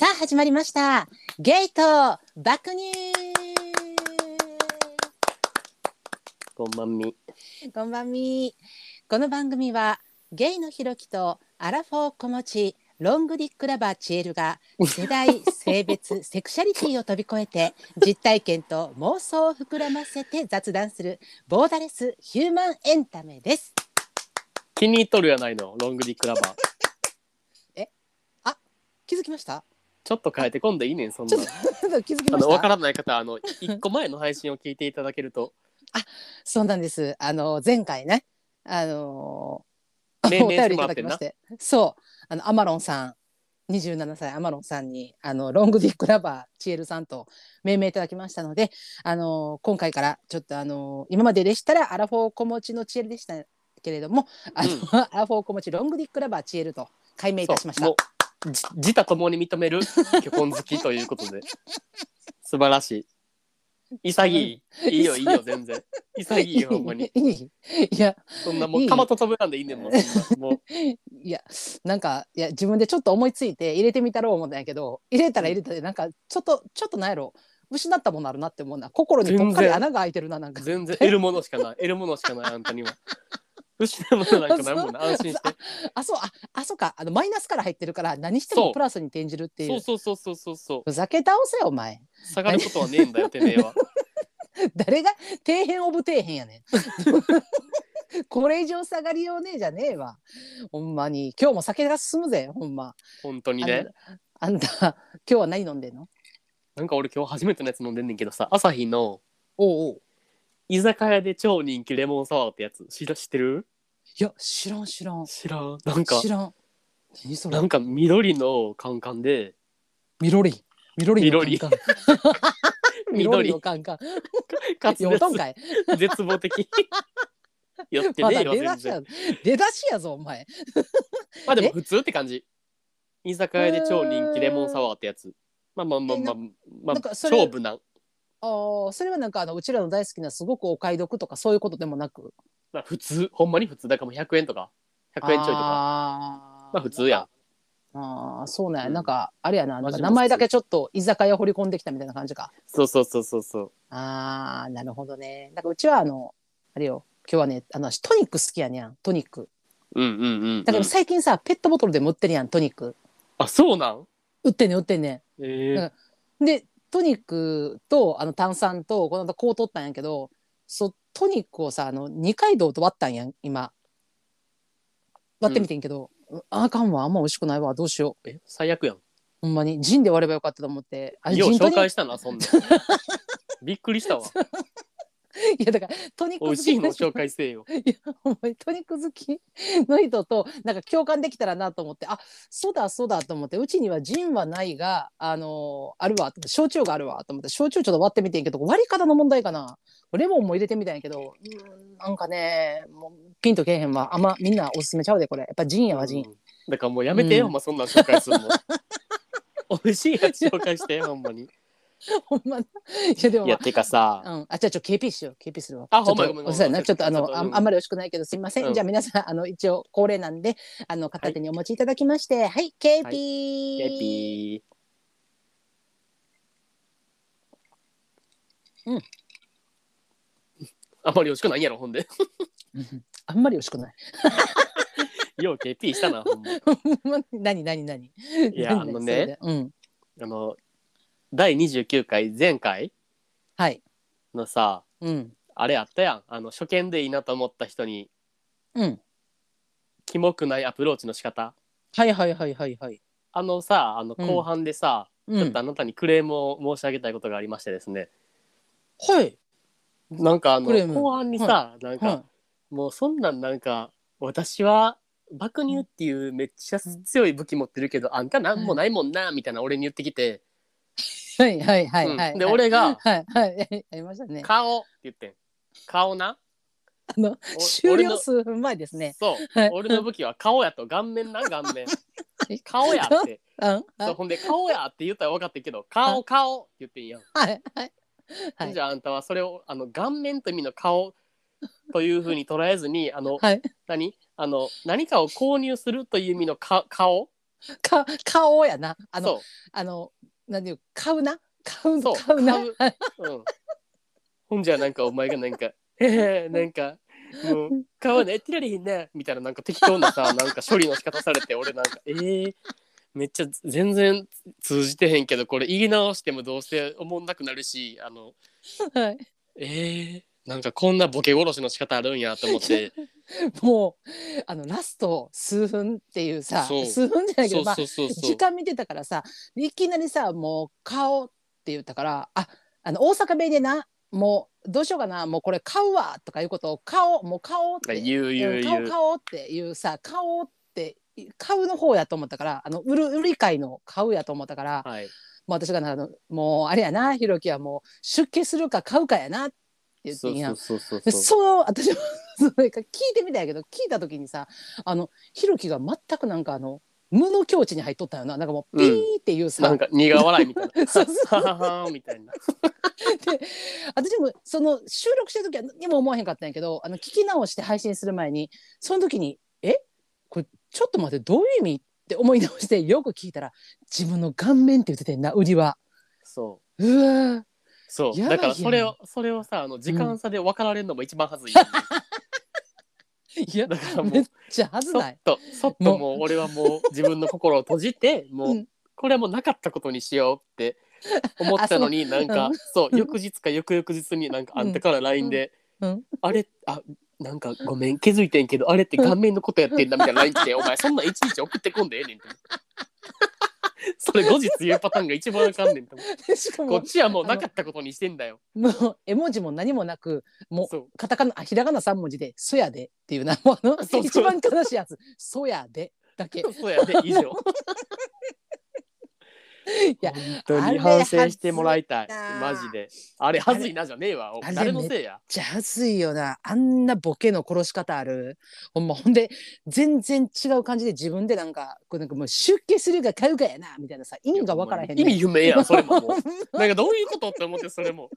さあ始まりました。ゲート爆乳こんばんみ。こんばんみこの番組はゲイのひろきとアラフォー子持ちロングディックラバーチエルが世代性別セクシャリティを飛び越えて 実体験と妄想を膨らませて雑談するボーダレスヒューマンエンタメです。気に入っとるやないの、ロングディックラバー。気づきました？ちょっと変えてこんでいいねん、そんなちょ。っと気づきあの、ました？わからない方は、あの、一個前の配信を聞いていただけると、そうなんです。あの前回ね、あの命お便りいた名してもらってんなだきまし。て、そう、あのアマロンさん、27歳アマロンさんにあのロングディックラバーチエルさんと命名いただきましたので、あの今回からちょっとあの今まででしたらアラフォー子持ちのチエルでしたけれども、あの、うん アラフォー子持ちロングディックラバーチエルと改名いたしましたそうも。うじ自他ともに認める巨根好きということで、素晴らしい。潔い。いいよ、いいよ、全然。潔いよ、ほんまに。いいいやそんなも、いういかまと飛ぶなんでいいねんもん。そんなもう、いやなんかいや自分でちょっと思いついて入れてみたろう思ったんやけど入れたら入れたでなんかちょっとちょっとなんやろ失ったものあるなって思うな心にぽっかり穴が開いてるななんか全然得るものしかない。得るものしかない、あんたには。失うものなんかない。もんな、安心して。あそう。ああそうか。あのマイナスから入ってるから何してもプラスに転じるっていう。そう。そうそうそうそうそう。ふざけ倒せよお前。下がることはねえんだよ、てめえは。誰が底辺オブ底辺やねん。これ以上下がりようねえじゃねえわ。ほんまに。今日も酒が進むぜほんま。本当にね。あんた今日は何飲んでんの？なんか俺今日初めてのやつ飲んでんねんけどさ、朝日のおうおう。居酒屋で超人気レモンサワーってやつ。知ら知ってる？いや知らん知らん。知らん。なんか知、らん。何それ？なんか緑のカンカンで、緑。緑の緑カンカン。緑。緑。のカンカン。かつよとんかい？絶望的。やってねえよ、全出だしや然。出だしやぞお前。まあでも普通って感じ。居酒屋で超人気レモンサワーってやつ。まあまあまあまあ、まあ、超無難。あーそれはなんかあのうちらの大好きなすごくお買い得とかそういうことでもなく？まあ普通、ほんまに普通。だからもう100円とか、100円ちょいとか。あー。まあ普通やん。あーそうなんや、うん。なんかあれやな。なんかマジで名前だけちょっと居酒屋掘り込んできたみたいな感じか。そうそうそうそう。そう。あーなるほどね。なんかうちはあのあれよ。今日はねあの私トニック好きやねん。トニック。うんうんうん、うん。だから最近さ、ペットボトルでも売ってるやんトニック。あ、そうなん？売ってんねん売ってんねん。ええうん。でトニックとあの炭酸とこの間こう取ったんやけどそトニックをさあの二階堂と割ったんやん今割ってみてんけど、ああかんわあんま美味しくないわどうしようえ、最悪やん。ほんまにジンで割ればよかったと思ってあようジントニック紹介したな、そんな。びっくりしたわ。いやだからトニック好美味しいきの紹介せえよ。いやほんまにトニック好きの人となんか共感できたらなと思ってあそうだそうだと思ってうちにはジンはないがあのーあるわ焼酎があるわと思って焼酎ちょっと割ってみてんけど割り方の問題かな。レモンも入れてみたんやけどうーんなんかねもうピンとけえへんわ。あんまみんなおすすめちゃうでこれ。やっぱジンやわジン、うん。だからもうやめてよ、うん。ほんまそんなん紹介するの。美味しいやつ紹介して、ほんまに。ほんまいやでもいや、てかさ、うん、あじゃあちょっと KP しよう。KP するわ。あちょっとほんまごめんごめん。そうやな。ちょっとあのあちょっとうん。あんまり美味しくないけどすいません、うん。じゃあ皆さんあの一応恒例なんであの片手にお持ちいただきまして。はい KP、はい。 KP。うん。あんまり美味しくないんやろ、ほんで。う んあんまり美味しくない。よう KP したな、ほんま。何何何？いや、あ何のね、それで？うん。あの、第29回、前回はい。のさ、うん。あれあったやん。あの、初見でいいなと思った人に、うん。キモくないアプローチの仕方。はいはいはいはいはい。あのさ、あのうん後半でさ、うん。ちょっとあなたにクレームを申し上げたいことがありましてですね。はい。なんかあのクレーム。後半にさ、なんか、はもうそんなんなんか私は爆乳っていうめっちゃ強い武器持ってるけど、あんたなんもないもんなみたいな俺に言ってきて、いはいはいはいはい、うんで俺がはいはい やりましたね「顔」って言ってん。顔な？あのお終了数分前ですね。そう。はい。俺の武器は顔やと。顔面な 顔面。顔やって。うん？そうほんで顔やって言ったら分かってんけど顔顔って言ってんやん、はいはい。はい。じゃああんたはそれをあの顔面という意味の顔というふうに捉えずにあのはい。何？あの何かを購入するという意味のか顔？か顔やな。あのそあの何ていう買うな？買うそう。買うな？買う。うん。ほんじゃなんかお前がなんか「へ へなんかもう買わない？ってられへんな」みたいななんか適当なさ なんか処理の仕方されて俺なんかえー、めっちゃ全然通じてへんけどこれ言い直してもどうせ思んなくなるしあのはい。えー、なんかこんなボケ殺しの仕方あるんやと思って。もうあのラスト数分っていうさそう。数分じゃないけど時間見てたからさいきなりさもう顔って言ったからああの大阪弁でなもうどうしようかなもうこれ買うわとかいうことを顔もう顔って言う言ううん言う顔顔っていうさ顔って買うの方やと思ったからあの売る売り買いの買うやと思ったから、はい。もう私がなあのもうあれやなひろきはもう出家するか買うかやなって言ってそうそうそうそうそうそう私もそれか聞いてみたんやけど聞いた時にさあのひろきが全くなんかあの無の境地に入っとったよななんかもうピーっていうさ、なんか苦笑いみたいなそうそうははみたいなで私もその収録してる時は何も思わへんかったんやけどあの聞き直して配信する前にその時に「えこれちょっと待ってどういう意味?」って思い直してよく聞いたら自分の顔面って言っててんな売りは。そううわそう。やばいだからそれをそれをさあの時間差で分かられるのも一番はずい。よね、いやだからもめっうちゃはずそっない。とそっともう。俺はもう自分の心を閉じてもう、うん。これはもうなかったことにしようって思ったのになんかうん。そう翌日か翌々日になんかあんたから LINE でうん「あれあなんかごめん気づいてんけどあれって顔面のことやってんだ」みたいな LINE 来て「お前そんなん一日送ってこんでええねん」って。それ後日言うパターンが一番あかんねんと思う しかもこっちはもうなかったことにしてんだよ。もう絵文字も何もなくもそうカタカナあひらがな3文字で「そやで」っていうなもうあの そうそう一番悲しいやつ「そやで」だけ。そうやで以上。いや本当に反省してもらいたい。マジで。あれはずいなじゃねえわ。あれ誰のせいや？じゃあずいよな。あんなボケの殺し方ある？ほんまほんで全然違う感じで自分でなんかこうなんかもう出家するか買うかやなみたいなさ意味が分からへんねん。意味不明やんそれも なんかどういうことって思ってそれも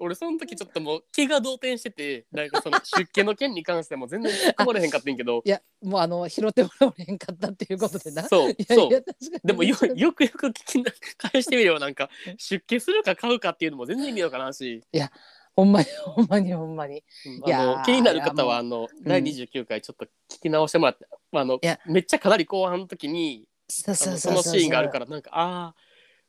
俺その時ちょっともう気が動転しててなんかその 出家の件に関しても全然突っ込まれへんかったんけどいやもうあの拾ってもらえへんかったっていうことでな。そういやそう。でもよよくよく聞きな返してみればなんか出家するか買うかっていうのも全然意味わからんし、ほんまにほんまにほんまに。あの気になる方いやはあのん第29回ちょっと聞き直してもらって、あのいや。めっちゃかなり後半の時にそうあのそうそう。そのシーンがあるからなんかああ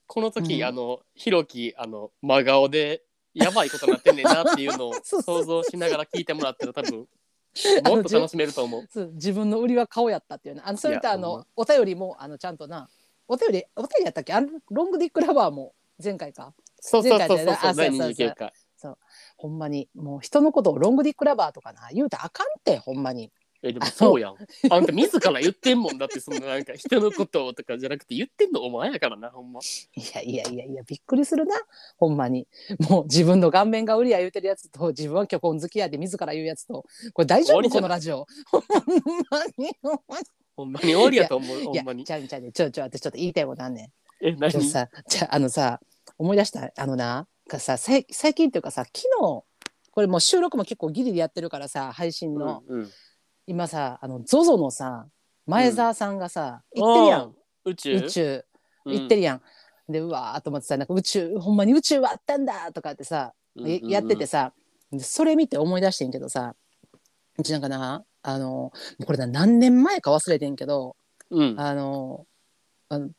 この時、うん。あのひろきあの真顔でやばいことになってんねんなっていうのを 想像しながら聞いてもらったら多分 もっと楽しめると思う。そう自分の売りは顔やったっていうね。あのそれとあのいやほんま。お便りもあのちゃんとなお便りお便りやったっけ？あのロングディックラバーも前回か？そうそうそうそうそうそうそう29回。ほんまにもう人のことをロングディックラバーとかな言うたらあかんってほんまにえでもそうやん。あんた自ら言ってんもんだってそのなんか人のことをとかじゃなくて言ってんのお前やからなほんま。いやいやいやいやびっくりするな。ほんまに。もう自分の顔面が売りや言うてるやつと自分は虚婚好きやで自ら言うやつと。これ大丈夫？このラジオ。ほんまにほんまに。ほんまに終わりやと思うほんまに。ちゃうちゃうねちょちょ私ちょっと言いたいことあんねん。え何？さじゃああのさ思い出したあのながさ最近っていうかさ昨日これもう収録も結構ギリでやってるからさ配信の、うんうん今さあの ZOZO のさ前澤さんがさ、行ってるやん。宇宙？宇宙。うん。行ってるやん。でうわーと思ってさなんか宇宙ほんまに宇宙はあったんだとかってさ、うんうんうん。やっててさでそれ見て思い出してんけどさうちなんかなあのこれな何年前か忘れてんけどうん。あのあの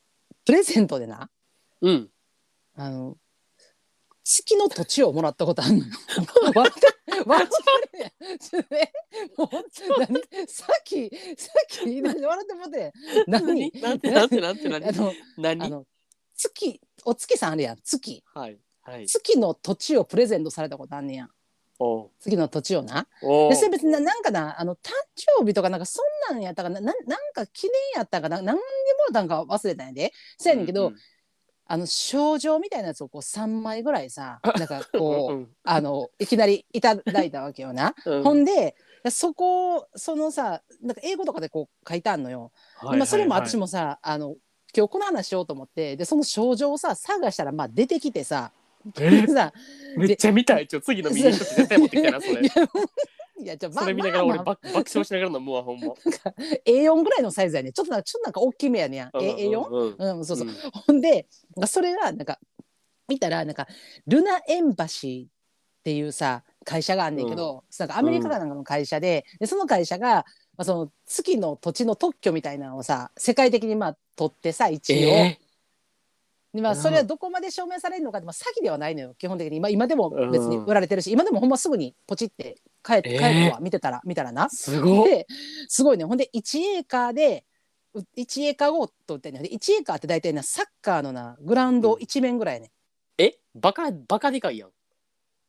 プレゼントでなうん。あの月の土地をもらったことあんのよ。笑って笑っもう何？さっきさっき何笑ってもって。何？何？なんてなんてなんて何あのあ何の月お月さんあるやん。月。はいはい。月の土地をプレゼントされたことあんねや。んおう。月の土地をな。でそれ別にななんかなあの誕生日とかなんかそんなんやったかな。ななんか記念やったかな。何にもらったんか忘れたんやで。そうやねんけど、うんあの賞状みたいなやつをこう3枚ぐらいさ なんかこう、うんあのいきなりいただいたわけよな。うん。ほんでそこそのさなんか英語とかでこう書いてあんのよ。はいまあ、それもはいはい私もさあの今日この話しようと思ってでその症状をさ探したらまあ出てきてさ。え？さめっちゃ見たい。ちょ次の見に行く時絶対持ってきたなそれいやじゃあそれ見ながら俺まあまあ。爆爆笑しながら飲むわほんま。A4 ぐらいのサイズやね。ちょっとなんかちょっとなんか大きめやね。ん A- A4? うんうん。うんそうそう、ん。ほんでそれがなんか見たらなんかルナエンバシーっていうさ会社があんねんけど、なんかアメリカかなんかの会社で,、でその会社が、まあ、その月の土地の特許みたいなのをさ世界的にまあ取ってさ一応、えでまあ、うんそれはどこまで証明されるのかって、まあ、詐欺ではないのよ基本的に、まあ、今でも別に売られてるし、今でもほんますぐにポチって帰ってえー。帰るわ見てたら見たらな。ー、。すごすごいね。ほんで1エーカーでう1エーカーごとってねで1エーカーって大体なサッカーのなグラウンド一面ぐらいやね、え？バカバカでかいやん。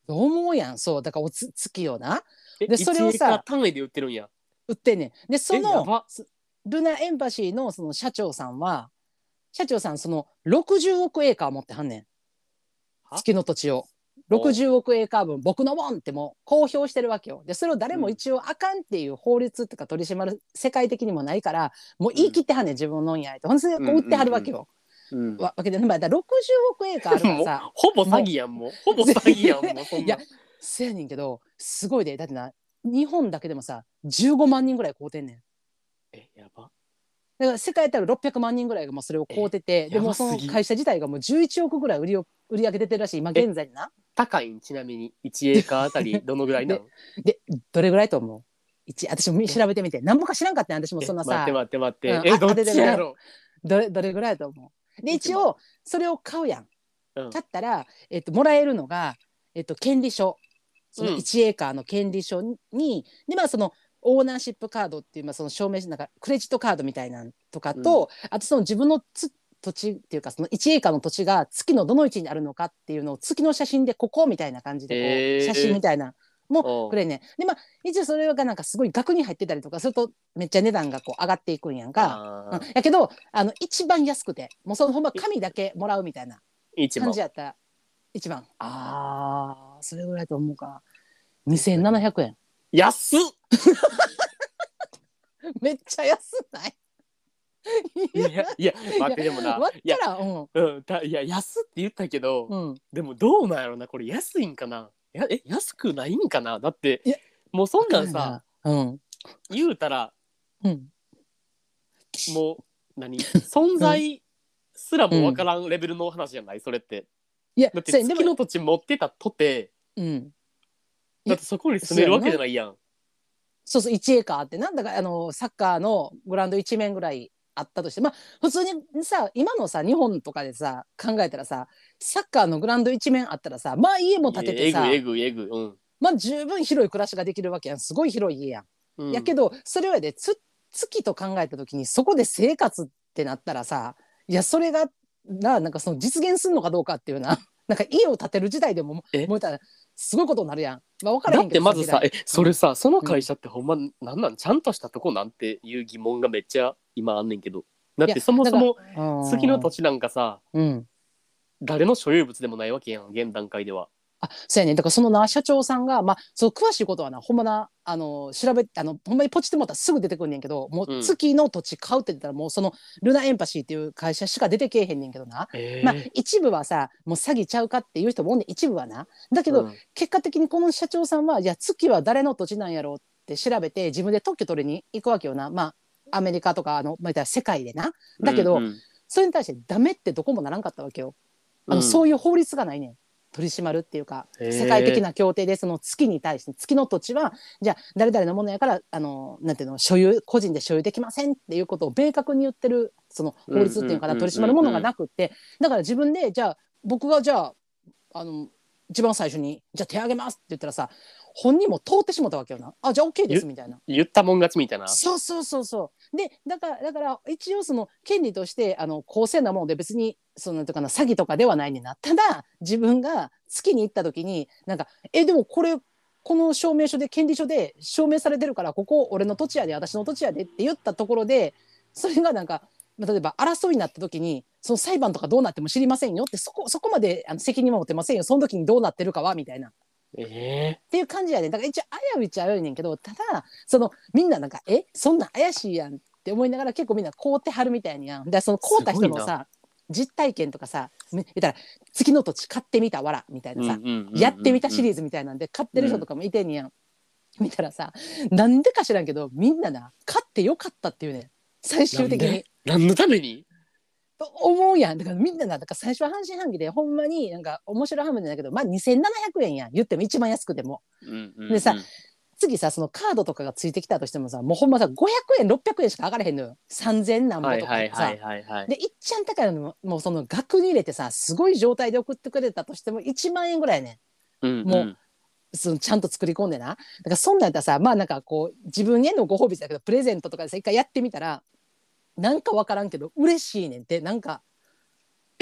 どう思うやん。そう。だからおつ月をな。え？でそれをさ単位で売ってるんや。売ってんねん。でそのルナエンバシーのその社長さんは社長さんその60億エーカー持ってはんねん。は？月の土地を。お60億エーカー分僕のもんってもう公表してるわけよ。でそれを誰も一応あかんっていう法律とか取り締まる世界的にもないからもう言い切ってはんねん自分のんやいとほんでそれでこう売ってはるわけよ、うん。わわけで、まあ、だから60億エーカーあるから もうさほぼ詐欺やんもう。ほぼ詐欺やんもうそんな。いやせやねんけどすごいで。だってな日本だけでもさ15万人ぐらい買うてんねん。えやばだから世界多分600万人ぐらいがもうそれを買うててでもその会社自体がもう11億ぐらい売りを売り上げ出てるらしい。今現在にな。高い？んちなみに1エーカーあたり どのぐらいなの？でどれぐらいと思う？一私も調べてみて。何ぼか知らんかったん私もそんなさ。え待って待って待って、うんえどっちやろ？どれどれぐらいと思う？で一応それを買うやん。うん。買ったら、えっと、もらえるのが、えっと、権利書。そのうん。1エーカーの権利書に、でまあそのオーナーシップカードっていう、まあ、その証明なんかクレジットカードみたいなんとかと、あとその自分のつ土地っていうかその1エーカーの土地が月のどの位置にあるのかっていうのを月の写真でここみたいな感じでこう、写真みたいなもうん。くれんねんでまあ一応それがなんかすごい額に入ってたりとかするとめっちゃ値段がこう上がっていくんやんか。うん。やけどあの一番安くてもうそのほんま紙だけもらうみたいな感じやったら一番。あー。それぐらいと思うか。2700円。安っ めっちゃ安ない。いやいや待ってでもな割いやったらうん。うんたいや安って言ったけど、うん。でもどうなんやろなこれ安いんかな？やえ安くないんかな？だっていやもうそんなんさうん。言うたらうん。もう何？存在すらもわからんレベルの話じゃない？それって。いやだってそうやでも月の土地持ってたとてうん。だってそこに住めるわけじゃないやんそうそう1エーカーってなんだかあのサッカーのグラウンド一面ぐらいあったとしてまあ普通にさ今のさ日本とかでさ考えたらさサッカーのグラウンド一面あったらさまあ家も建ててさえぐえぐえぐうん。まあ十分広い暮らしができるわけやん。すごい広い家やん。うん。やけどそれはでつ月と考えた時にそこで生活ってなったらさいやそれがななんかその実現するのかどうかっていうななんか家を建てる時代でもえ？思えたらすごいことになるやん。まあ、分からだっへんけどてまずさえそれさその会社ってほんまなんなんちゃんとしたとこなんていう疑問がめっちゃ今あんねんけど。だってそもそも代うん。月の土地なんかさうん。誰の所有物でもないわけやん現段階ではあそうやね。だからそのな社長さんがまあその詳しいことはなほんまなあの調べあのほんまにポチってもらったらすぐ出てくんねんけどもううん月の土地買うって言ったらもうそのルナエンパシーっていう会社しか出てけえへんねんけどな、えまあ一部はさもう詐欺ちゃうかっていう人もおんねん一部はな。だけど、うん。結果的にこの社長さんはいや月は誰の土地なんやろうって調べて自分で特許取りに行くわけよな。まあアメリカとかあの、まあ、世界でな。だけど、うんうん。それに対してダメってどこもならんかったわけよ。あの、うん。そういう法律がないねん取り締まるっていうか世界的な協定でその月に対して月の土地はじゃあ誰々のものやからあのなんていうの所有個人で所有できませんっていうことを明確に言ってるその法律っていうのかな取り締まるものがなくって。だから自分でじゃあ僕がじゃああの一番最初にじゃあ手挙げますって言ったらさ本人も通ってしまったわけよなあじゃあ OK ですみたいな。言ったもん勝ちみたいなそうそうそうそうでだからだから一応その権利としてあの公正なもので別にそのなんていうかな詐欺とかではないねんなただ自分が月に行った時になんかえでもこれこの証明書で権利書で証明されてるからここ俺の土地やで私の土地やでって言ったところでそれがなんかまあ例えば争いになった時にその裁判とかどうなっても知りませんよってそこそこまであの責任は持ってませんよその時にどうなってるかはみたいな。えっていう感じやね。だから一応危ういっちゃ危ういねんけどただそのみんななんかえ？そんなん怪しいやんって思いながら結構みんな買うてはるみたいにやん。だからその買うた人のすごいさ実体験とかさめ言ったら月の土地買ってみたわらみたいなさ、うんうんうんうんやってみたシリーズみたいなんで買ってる人とかもいてんねやん。見たらさなんでか知らんけどみんなな勝ってよかったっていうね。ん最終的に。なんで？何のために？と思うやん。だからみんななだから最初は半信半疑でほんまになんか面白い半分じゃないけどまあ2700円やん。言っても一番安くても。うんうんでさ次さそのカードとかがついてきたとしてもさもうほんまさ500円600円しか上がれへんのよ。3000何ぼはいとかさ、はいはいはいはい。でい。っちゃん高いのももうその額に入れてさすごい状態で送ってくれたとしても1万円ぐらいやねん。うんもうそのちゃんと作り込んでな。だからそんなんやったらさまあなんかこう自分へのご褒美だけどプレゼントとかでさ一回やってみたらなんか分からんけど嬉しいねんって。なんか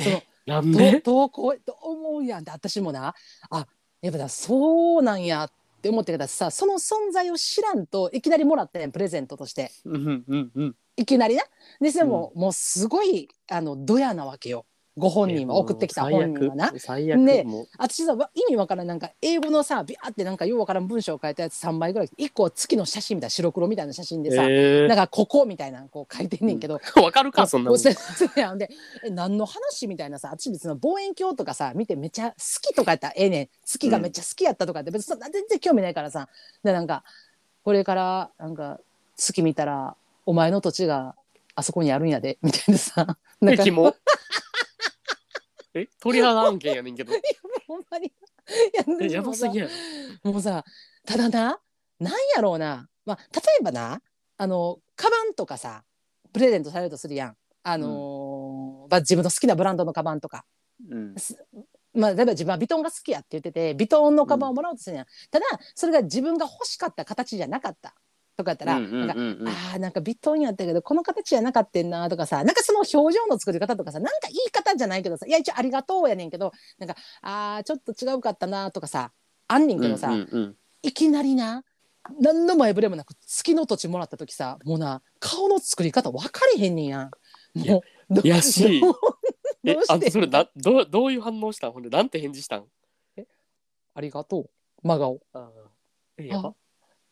そのどなんで？どうこうと思うやんって私もな。あやっぱだそうなんやって思ってからさその存在を知らんといきなりもらったやんプレゼントとして。うんうんうん。いきなりな。ででも、もうすごいあのドヤなわけよご本人は送ってきた本人はな。最悪。ねもう。私さわ意味わからんなんか英語のさビャーってなんかようわからん文章を書いたやつ3枚ぐらい1個は月の写真みたいな白黒みたいな写真でさ、えなんかここみたいなのこう書いてんねんけど、ー わかるかそんなもん。でえ何の話みたいなさ私別の望遠鏡とかさ見てめっちゃ好きとかやったらええねん。月がめっちゃ好きやったとかって別に全然興味ないからさ。でなんかこれからなんか月見たらお前の土地があそこにあるんやでみたいなさ。なんかえ鳥肌案件やねんけど。ほんまにいやえやばすぎや。もうさただななんやろうな、まあ、例えばなあのカバンとかさプレゼントされるとするやん。あのーまあ、自分の好きなブランドのカバンとか、うん。まあ、例えば自分はビトンが好きやって言っててビトンのカバンをもらおうとするやん、ただそれが自分が欲しかった形じゃなかったとかやったら、うんうんなんかうん。うんあーなんかビトンやったけどこの形じゃなかったんなとかさなんかその表情の作り方とかさなんか言い方じゃないけどさいや一応ありがとうやねんけどなんかあーちょっと違うかったなとかさあんねんけどさ、うんうんうん。いきなりな何の前触れもなく月の土地もらった時さもうな顔の作り方分かれへんねんやん。もうどやし えあそれなどうどういう反応したん？ほんでなんて返事したん？ありがとう。真顔。あ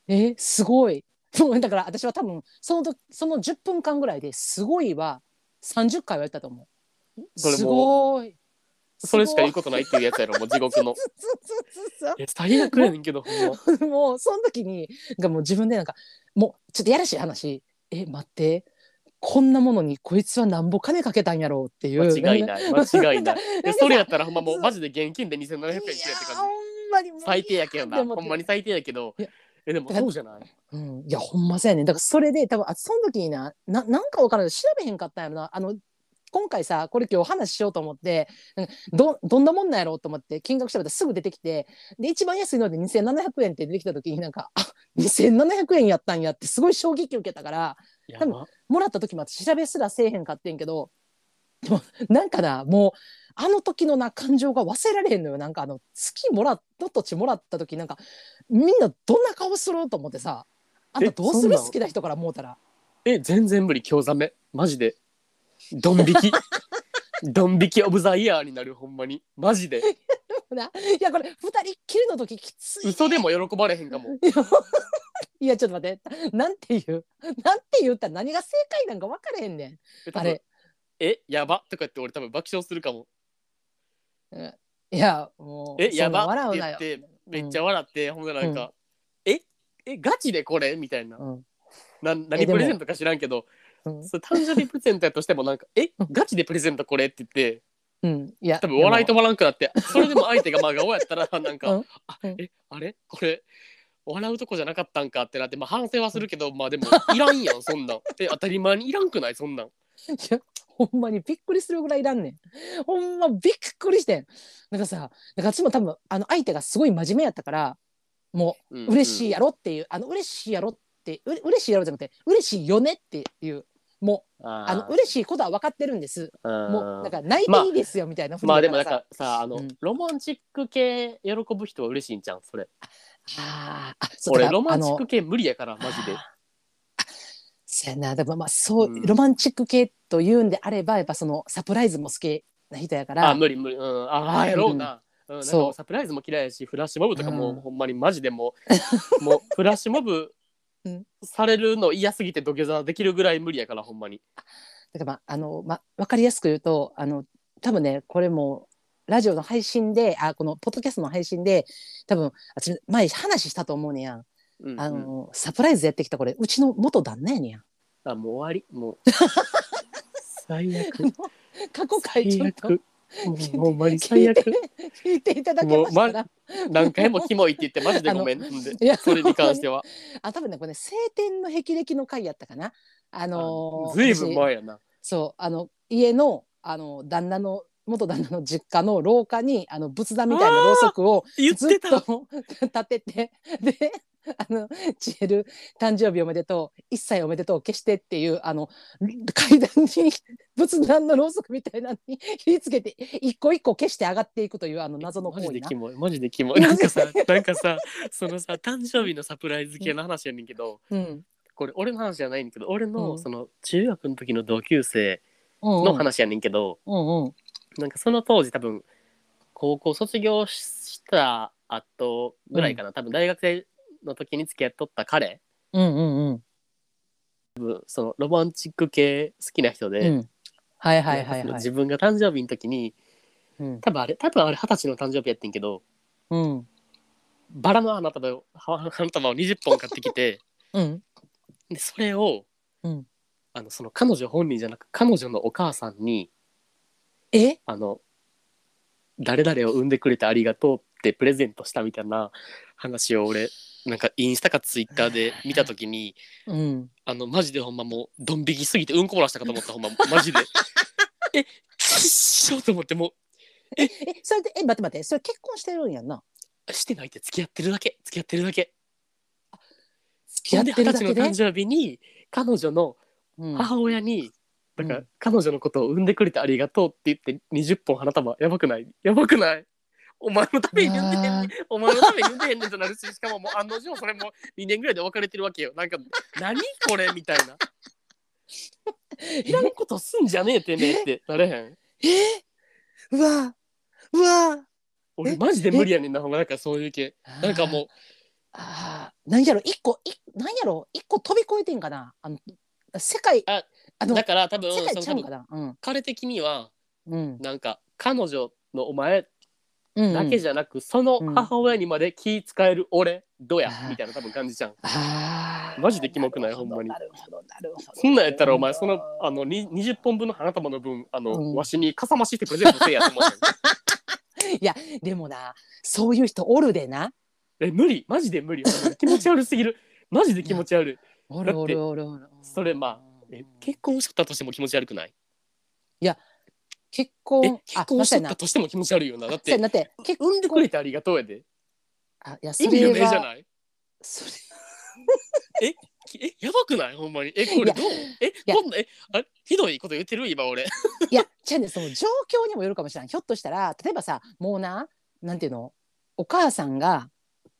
えすごい。もうだから私は多分その時その10分間ぐらいですごいは30回は言ったと思う。それもすごい。それしか言うこことないっていうやつやろもう地獄の。そうそうえ最悪やねんけど もうその時にがもう自分でなんかもうちょっとやらしい話。え待って。こんなものにこいつはなんぼ金かけたんやろうっていう。間違いない。間違いない。なんえそれやったらほんまもうマジで現金で2700円っていや感じ。最低やけどな。ほんまに最低やけど。いやえでもそうじゃない？うん、いやほんまそうやね。んだからそれで多分あその時になななんかわからない調べへんかったんやろな。あの今回さこれ今日話しようと思ってどどんなもんなんやろうと思って金額調べたらすぐ出てきてで一番安いので2700円って出てきた時になんかあ2700円やったんやってすごい衝撃受けたからや多分もらった時も私調べすらせえへんかってんけどでもなんかなもうあの時のな感情が忘れられへんのよ。なんかあの月もらった土地もらった時なんかみんなどんな顔すると思ってさあんたえどうする好きな人から思うたら。え全然無理興ざめ。マジで。ドン引き。ドン引きオブザイヤーになるほんまに。マジで。な いやこれ二人っきりの時きつい。嘘でも喜ばれへんかも。いやちょっと待って。なんて言う？なんて言ったら何が正解なんか分からへんねん。あれ。えやばとか言って俺多分爆笑するかもいやもうえやば。って言ってめっちゃ笑って、ほんでなんか、ええガチでこれ？みたいな、うん。なえでも何プレゼントか知らんけどうん。それ誕生日プレゼントやとしてもなんかえうん。ガチでプレゼントこれって言ってうん。いや多分笑いで止まらんくなってそれでも相手が真顔やったら なんか、うん。あうんえあれ？これ笑うとこじゃなかったんかってなって、まあ、反省はするけどまあでも いらんやんそんなん。え当たり前にいらんくない？そんなん。もいやほんまにびっくりするぐらいいらんねん。ほんまびっくりしてん。なんかさなんか私も多分あの相手がすごい真面目やったからもうんう嬉しいやろっていう、あの嬉しいやろってう嬉しいやろじゃなくて嬉しいよねっていう。もうああの嬉しいことは分かってるんです。のもうなんか泣いていいですよみたいな、まあでもなんさかさあの、うん。ロマンチック系喜ぶ人は嬉しいんじゃんそれ。あー。あそう俺ロマンチック系無理やからマジでそうやな。でもまあそう、うん。ロマンチック系というんであればやっぱそのサプライズも好きな人やから。あ無理無理。うん。ああやろうな、うん。なんかそう。サプライズも嫌いやしフラッシュモブとかも、うん。ほんまにマジでもう もうフラッシュモブうん。されるの嫌すぎて土下座できるぐらい無理やからほんまに。だからまああのまあ分かりやすく言うとあの多分ねこれもラジオの配信であこのポッドキャストの配信で多分私前話したと思うねやんうんあのサプライズやってきたこれうちの元旦那やねんや。あもう終わり。もう。最悪。過去回ちょっと。もうほんまに最悪。聞いて聞いただけましたら、何回もキモいって言ってマジでごめん。いやそれに関しては。あ多分ねこれね晴天の霹靂の回やったかな。あのーずいぶん私前やな。そうあの家のあの旦那の元旦那の実家の廊下にあの仏壇みたいなろうそくをずっ言ってた。と立ててで あのチエル誕生日おめでとう。一歳おめでとう消してっていうあの階段に 仏壇のろうそくみたいなのに火り付けて一個一個消して上がっていくというあの謎のマ行為な。ジでキモい。マジでキモい。なんかさなんかさそのさ誕生日のサプライズ系の話やねんけどうん。これ俺の話じゃないんだけど俺の、うん。その中学の時の同級生うんの話やねんけど、うんうん。なんかその当時多分高校卒業した後ぐらいかな、多分大学生の時に付き合っとった彼。うんうんうん。そのロマンチック系好きな人で、うん。はいはいはい自分が誕生日の時にうん。多分あれ多分あれ二十歳の誕生日やってんけどうん。バラの花束を花束を20本買ってきて うん。でそれを、うん。あのその彼女本人じゃなく彼女のお母さんにえ？あの誰々を産んでくれてありがとうってプレゼントしたみたいな話を俺なんかインスタかツイッターで見た時にうん。あのマジでほんまもうドン引きすぎてうんこ漏らしたかと思った ほんまマジで。えきっしょと思ってもえそれでえ待って待ってそれ結婚してるんやんな？うしてないって付き合ってるだけ付き合ってるだけ。付き合ってるだけで？の誕生日に彼女のうん母親に、だからうん彼女のことを産んでくれてありがとうって言って20本花束やばくないやばくないお前のために産んでへんねん。お前のために産んでへんねんとなるし しかももう案の定それも2年ぐらいで別れてるわけよ。なんか何これみたいな。いらんことすんじゃねえてめえってなれへん。えうわうわ俺え？マジで無理やねんなほんま。なんかそういう系。なんかもう。あー。なんやろ？一個いなんやろ？一個飛び越えてんかな？あの世界ああのだから多分世界ちゃうんその多分かなうん。彼的にはうん。なんか彼女のお前うんだけじゃなく、その母親にまで気使える俺どうやみたいな多分感じじゃんあー。マジでキモくない？ほんまに。なるほどなるほど。そんなんやったらお前そのあのに20本分の花束の分あの、うん。わしにかさ増ししてプレゼントせえやと思って いやでもなそういう人おるでな。え無理。マジで無理。ほんまに気持ち悪すぎる。マジで気持ち悪い。おるおるおるおる。それまあえ結婚しとったとしても気持ち悪くない？結婚え結婚しとったな。としても気持ち悪いよな。だってそうやなって。結産んでくれてありがとうやで。あいやそ意味不れは明じゃない？それきえやばくない？ほんまに。えこれどう？えや。こんなえあひどいこと言ってる？今俺。いやじゃあねその状況にもよるかもしれない。ひょっとしたら例えばさもうななんていうの？お母さんが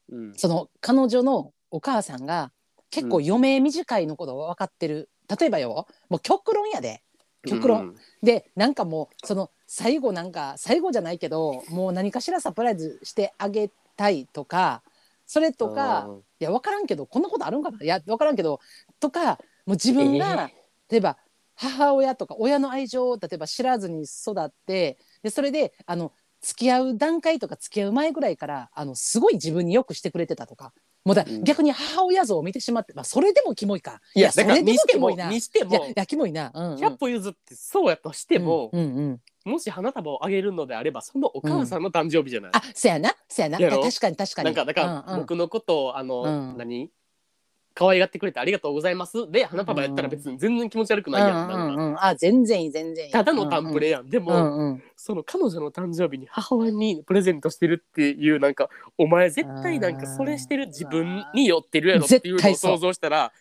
うん。その彼女のお母さんが結構余命短いのこと分かってる、例えばよもう極論やで極論、でなんかもうその最後なんか最後じゃないけどもう何かしらサプライズしてあげたいとかそれとかいや分からんけどこんなことあるんかな？いや分からんけどとかもう自分が、例えば母親とか親の愛情を例えば知らずに育ってでそれであの付き合う段階とか付き合う前ぐらいからあのすごい自分によくしてくれてたとかもうだ、うん。逆に母親像を見てしまって、まあ、それでもキモいか。いやだからそれでももキモいな。いにしてもやいやキモいな。うんうん。100歩譲ってそうやとしても、うんうんうん。もし花束をあげるのであればそのお母さんの誕生日じゃない、あそやな。そやな。確かに確かに。なんかだからうんうん。僕のことをあの、うん。何？可愛がってくれてありがとうございます。で花束やったら別に全然気持ち悪くないやん,、なんか。あ全然いい全然いい。ただのタンプレやん、でも、その彼女の誕生日に母親にプレゼントしてるっていうなんかお前絶対なんかそれしてる自分に寄ってるやろっていうのを想像したら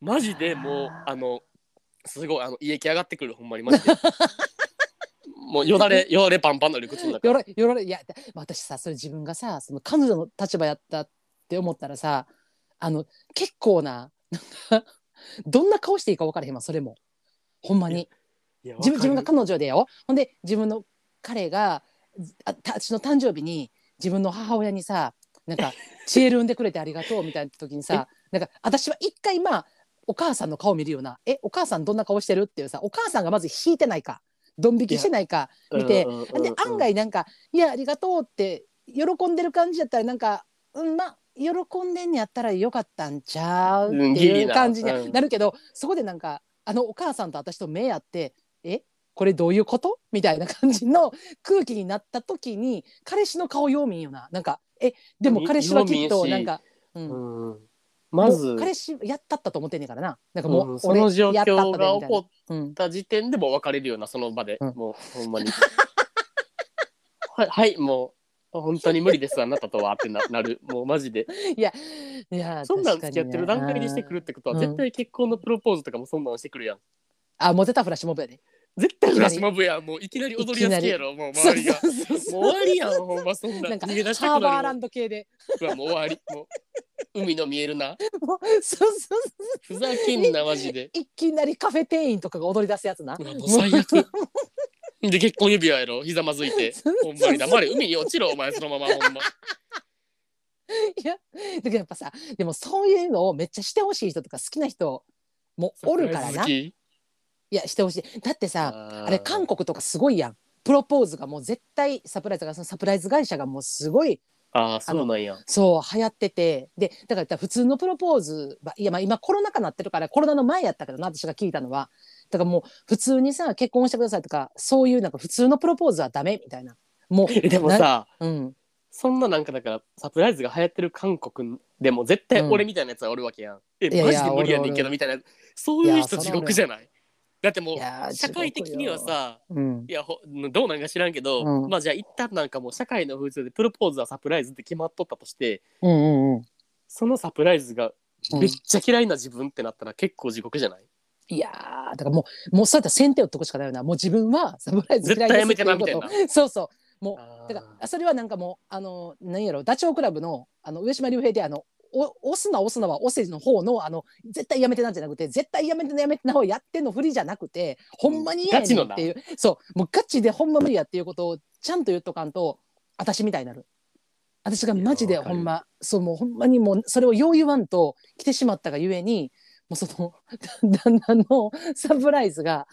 マジでもうあのすごいあの胃液上がってくるほんまにマジで。もうよだれよだれパンパンの理屈の中。よらよられいや私さそれ自分がさその彼女の立場やったって思ったらさあの結構ななんかどんな顔していいか分からへんわそれも。ほんまに。自分自分が彼女でよ。ほんで自分の彼が私の誕生日に自分の母親にさなんか「チエル産んでくれてありがとう」みたいな時にさなんか私は一回まあお母さんの顔見るよな「えお母さんどんな顔してる?」っていうさお母さんがまず引いてないかドン引きしてないかる見て。で案外なんか「いやありがとう」って喜んでる感じだったらなんか「うんまあ喜んでんねやったらよかったんちゃうっていう感じにうんなるけど、そこでなんかあのお母さんと私と目合って「えこれどういうこと?」みたいな感じの空気になった時に彼氏の顔よう見んよななんか「えでも彼氏はきっとなんか、うん。うん。まず彼氏やったったと思ってんねんからな。なんかもう、うんその状況が起こうんった時点でもう別れるようなその場で、うん。もうほんまにはいはいもう本当に無理ですあなたとはってななる。もうマジで。いやいやそんなん付き合ってる段階でしてくるってことは、うん。絶対結婚のプロポーズとかもそんなんしてくるやん。あモテたフラッシュモブやで。絶対フラッシュモブやん。もういきなり踊りやすけやろもう周りが。そうそうそうもう終わりやんほんまそんななんか逃げ出したハーバーランド系で。うわもう終わり。もう海の見えるな。もうそうそうふざけんなマジで。いきなりカフェ店員とかが踊り出すやつな。うわもう最悪で結婚指輪やろ？ひざまずいて。ほんまに黙れ海に落ちろお前そのままほんま。いやだけどやっぱさでもそういうのをめっちゃしてほしい人とか好きな人もおるからな。いきやしてほしい。だってさああれ韓国とかすごいやん。プロポーズがもう絶対サプライズがそのサプライズ会社がもうすごいあーそうなんや。そう流行ってて。でだから普通のプロポーズはいやまあ今コロナ禍なってるからコロナの前やったけどな私が聞いたのはだからもう普通にさ結婚してくださいとかそういうなんか普通のプロポーズはダメみたいな。もうえでもさなうん。そんななんかだからサプライズが流行ってる韓国でも絶対俺みたいなやつはおるわけやん、えいやいやマジで無理やねんけどみたいな。そういういや人地獄じゃない？だってもう社会的にはさうん。いやほどうなんか知らんけど、うん。まあじゃあ一旦なんかもう社会の風潮でプロポーズはサプライズって決まっとったとしてうんうんうん。そのサプライズがうんめっちゃ嫌いな自分ってなったら結構地獄じゃない、いやーだからもうもうそうやったら先手を解くしかないよな。もう自分はサプライズ嫌いやめてなっていうこと。みそうそう。もあー。うだからそれはなんかもうあの何やろダチョウ倶楽部のあの上島竜兵であのお押すな押すなは押せの方のあの絶対やめてなんじゃなくて絶対やめてなやめてなをやってんのふりじゃなくてほんまに嫌やねんっていう。そう。もうガチでほんま無理やっていうことをちゃんと言っとかんと私みたいになる。私がマジでいやわかるほんまそうもうほんまにもうそれをよう言わんと来てしまったがゆえにもうその 旦那のサプライズが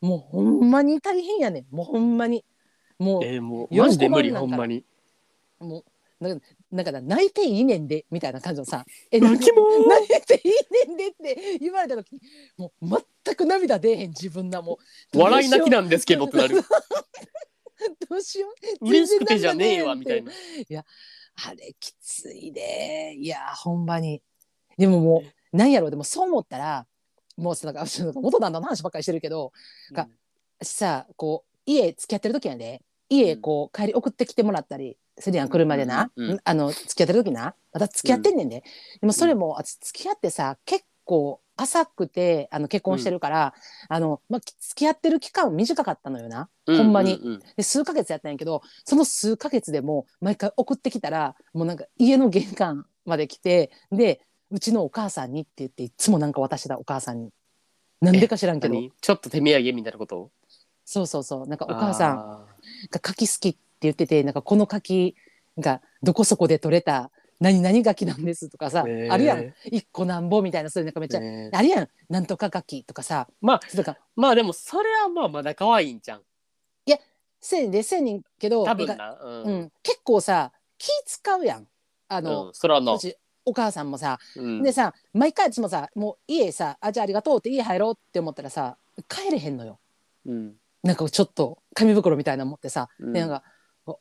もうほんまに大変やねん。もうほんまに。もうえーもうマジで無理ほんまに。もうなんかなんか泣いていいねんでみたいな感じのさ「え泣きもー泣いていいねんで」って言われた時にもう全く涙出えへん自分がもう。笑い泣きななんですけどってなる。どうしよう。嬉しくてじゃねえわみたいな。あれきついで。いやほんまに。でももうなんやろうでもそう思ったらもうさ なんか元旦那の話ばっかりしてるけどがさこう家付き合ってる時やで家こう帰り送ってきてもらったりするやん車でな、うんうんあの付き合ってる時な。また付き合ってんねんで、でもそれも、あ付き合ってさ結構浅くてあの結婚してるから、あのまあ、付き合ってる期間短かったのよな、うほんまに。ううで数ヶ月やったんやけどその数ヶ月でも毎回送ってきたらもうなんか家の玄関まで来てでうちのお母さんにって言っていつもなんか渡してたお母さんに。なんでか知らんけど。何？ちょっと手土産みたいなこと？そうそうそう。なんかお母さんあが柿好きって言っててなんかこの柿がどこそこで取れた何々柿なんですとかさ、へー。あるやん。一個なんぼみたいなそういうなんかめっちゃ、あるやん。なんとか柿とかさ。まあとかまあでもそれはまあまだ可愛いんじゃんせんでせんねんけど多分な。んかなうん、うん、結構さ気使うやん。あうの、ん、それはな。うちお母さんもさ、うん。でさ毎回いつもさもう家さあじゃあありがとうって家入ろうって思ったらさ帰れへんのよ。うん。なんかちょっと紙袋みたいなの持ってさ、うん。でなんか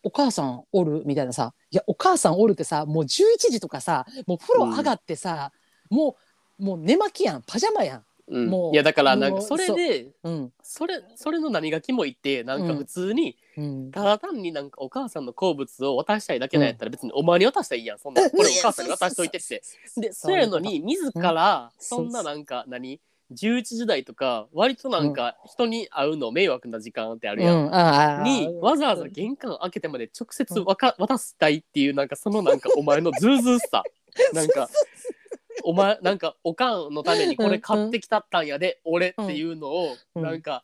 お母さんおるみたいなさいやお母さんおるってさもう11時とかさもう風呂上がってさ、もうもう寝巻きやんパジャマやんうん。もういやだからなんもうかそれでう。ん。それそれの何がキモいってなんか普通にうん。ただ単になんかお母さんの好物を渡したいだけなんやったら別にお前に渡したらいいやん。そんなこれお母さんに渡しといて。ってでそうやのに自らうん。そんななんか何？11時台とか割となんか人に会うの迷惑な時間ってあるやん。うん。にわざわざ玄関開けてまで直接わか渡したいっていうなんかそのなんかお前のズうずうしさ。なんかお前なんかおかんのためにこれ買ってきたったんやで俺っていうのをうん。なんか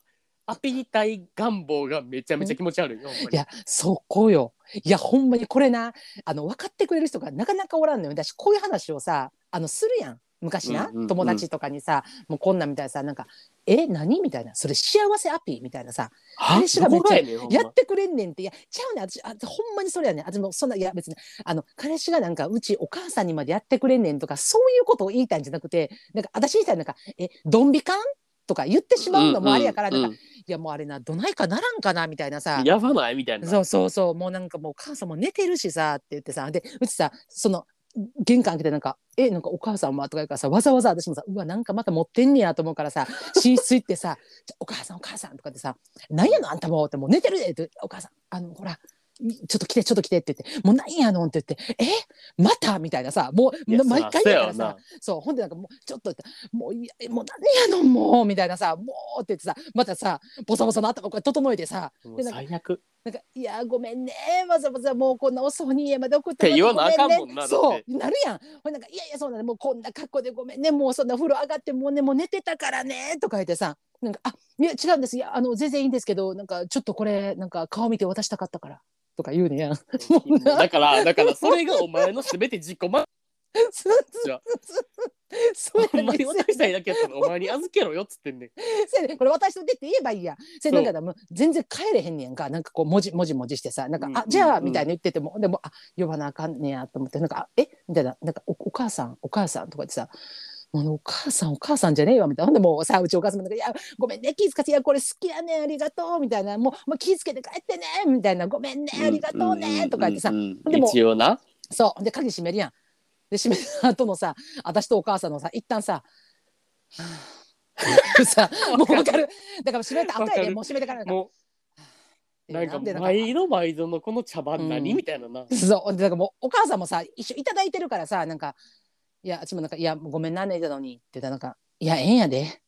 アピりたい願望がめちゃめちゃ気持ち悪いよ。ほんまに。いやそこよ。いやほんまにこれなあの分かってくれる人がなかなかおらんのよ。私こういう話をさあのするやん昔な、うんうんうん。友達とかにさもうこんなんみたいなさなんか「え何?」みたいな。それ幸せアピーみたいなさ。彼氏がめっちゃやってくれんねんって。いやちゃうねん。私あほんまにそれやねん。私もそんないや別にあの彼氏がなんかうちお母さんにまでやってくれんねんとかそういうことを言いたいんじゃなくてなんか私みたいななんか「えドンビカン?」とか言ってしまうのもあれやから、なんか、うんうんいやもうあれなどないかならんかなみたいなさ。やばないみたいな。そうそうそう。もうなんかもうお母さんも寝てるしさって言ってさ。でうちさその玄関開けてなんか「えなんかお母さんは?」とか言うからさわざわざ私もさうわなんかまた持ってんねやと思うからさ 寝室行ってさ「じゃお母さんお母さん」とかってさ「なんやのあんたも」ってもう寝てるでって「お母さんあのほらちょっと来てちょっと来て」って言って「もうなんやの?」って言って「え？また?」みたいなさもいうや毎回だからさそうほんでなんかもうちょっともういやもうなんやの？もうみたいなさもうって言ってさまたさボサボサの頭こう整えてさ最悪。なんか「いやごめんねわざわざもうこんな遅いに家まで送ってって言わなあかんもんなそうなるやん。ほんでなんか「いやいやそうなんだ。もうこんな格好でごめんね。もうそんな風呂上がってもうねもう寝てたからね」とか言ってさなんか「あいや違うんです。いやあの全然いいんですけどなんかちょっとこれなんか顔見て渡したかったから」とか言うねやん。だから、だから、それが。お前のすべて自己満じゃそうやねん渡したいだけやったらお前に預けろよっつってんねん。せやねん。これ渡しといてって言えばいいやん。せやなんかもう全然帰れへんねやんか。なんかこう文字文字文字してさ、なんか、うんあじゃあうんみたいに言ってても、でもあ呼ばなあかんねやと思って。なんかあえ？みたいな。なんかおお母さんお母さんとか言ってさ。もうお母さんお母さんじゃねえわみたいな。ほんでもうさうちお母さんもなんか「いやごめんね気ぃつかって。いやこれ好きやねん。ありがとう」みたいな「もうもう気ぃつけて帰ってね」みたいな「ごめんねありがとうね」とか言ってさ、でも一応な。そう。で鍵閉めるやん。で閉めた後のさ私とお母さんのさ一旦さ さもう分かる。だから閉めた後やで。わかる。もう閉めてからなんか。もう、なんか、で毎度毎度のこの茶番何、うん。みたいなな。そう。でだからもうお母さんもさ一緒いただいてるからさなんか「いやあっちもなんかいやごめんな寝たのに」って言った。らなんか「いやええんやで。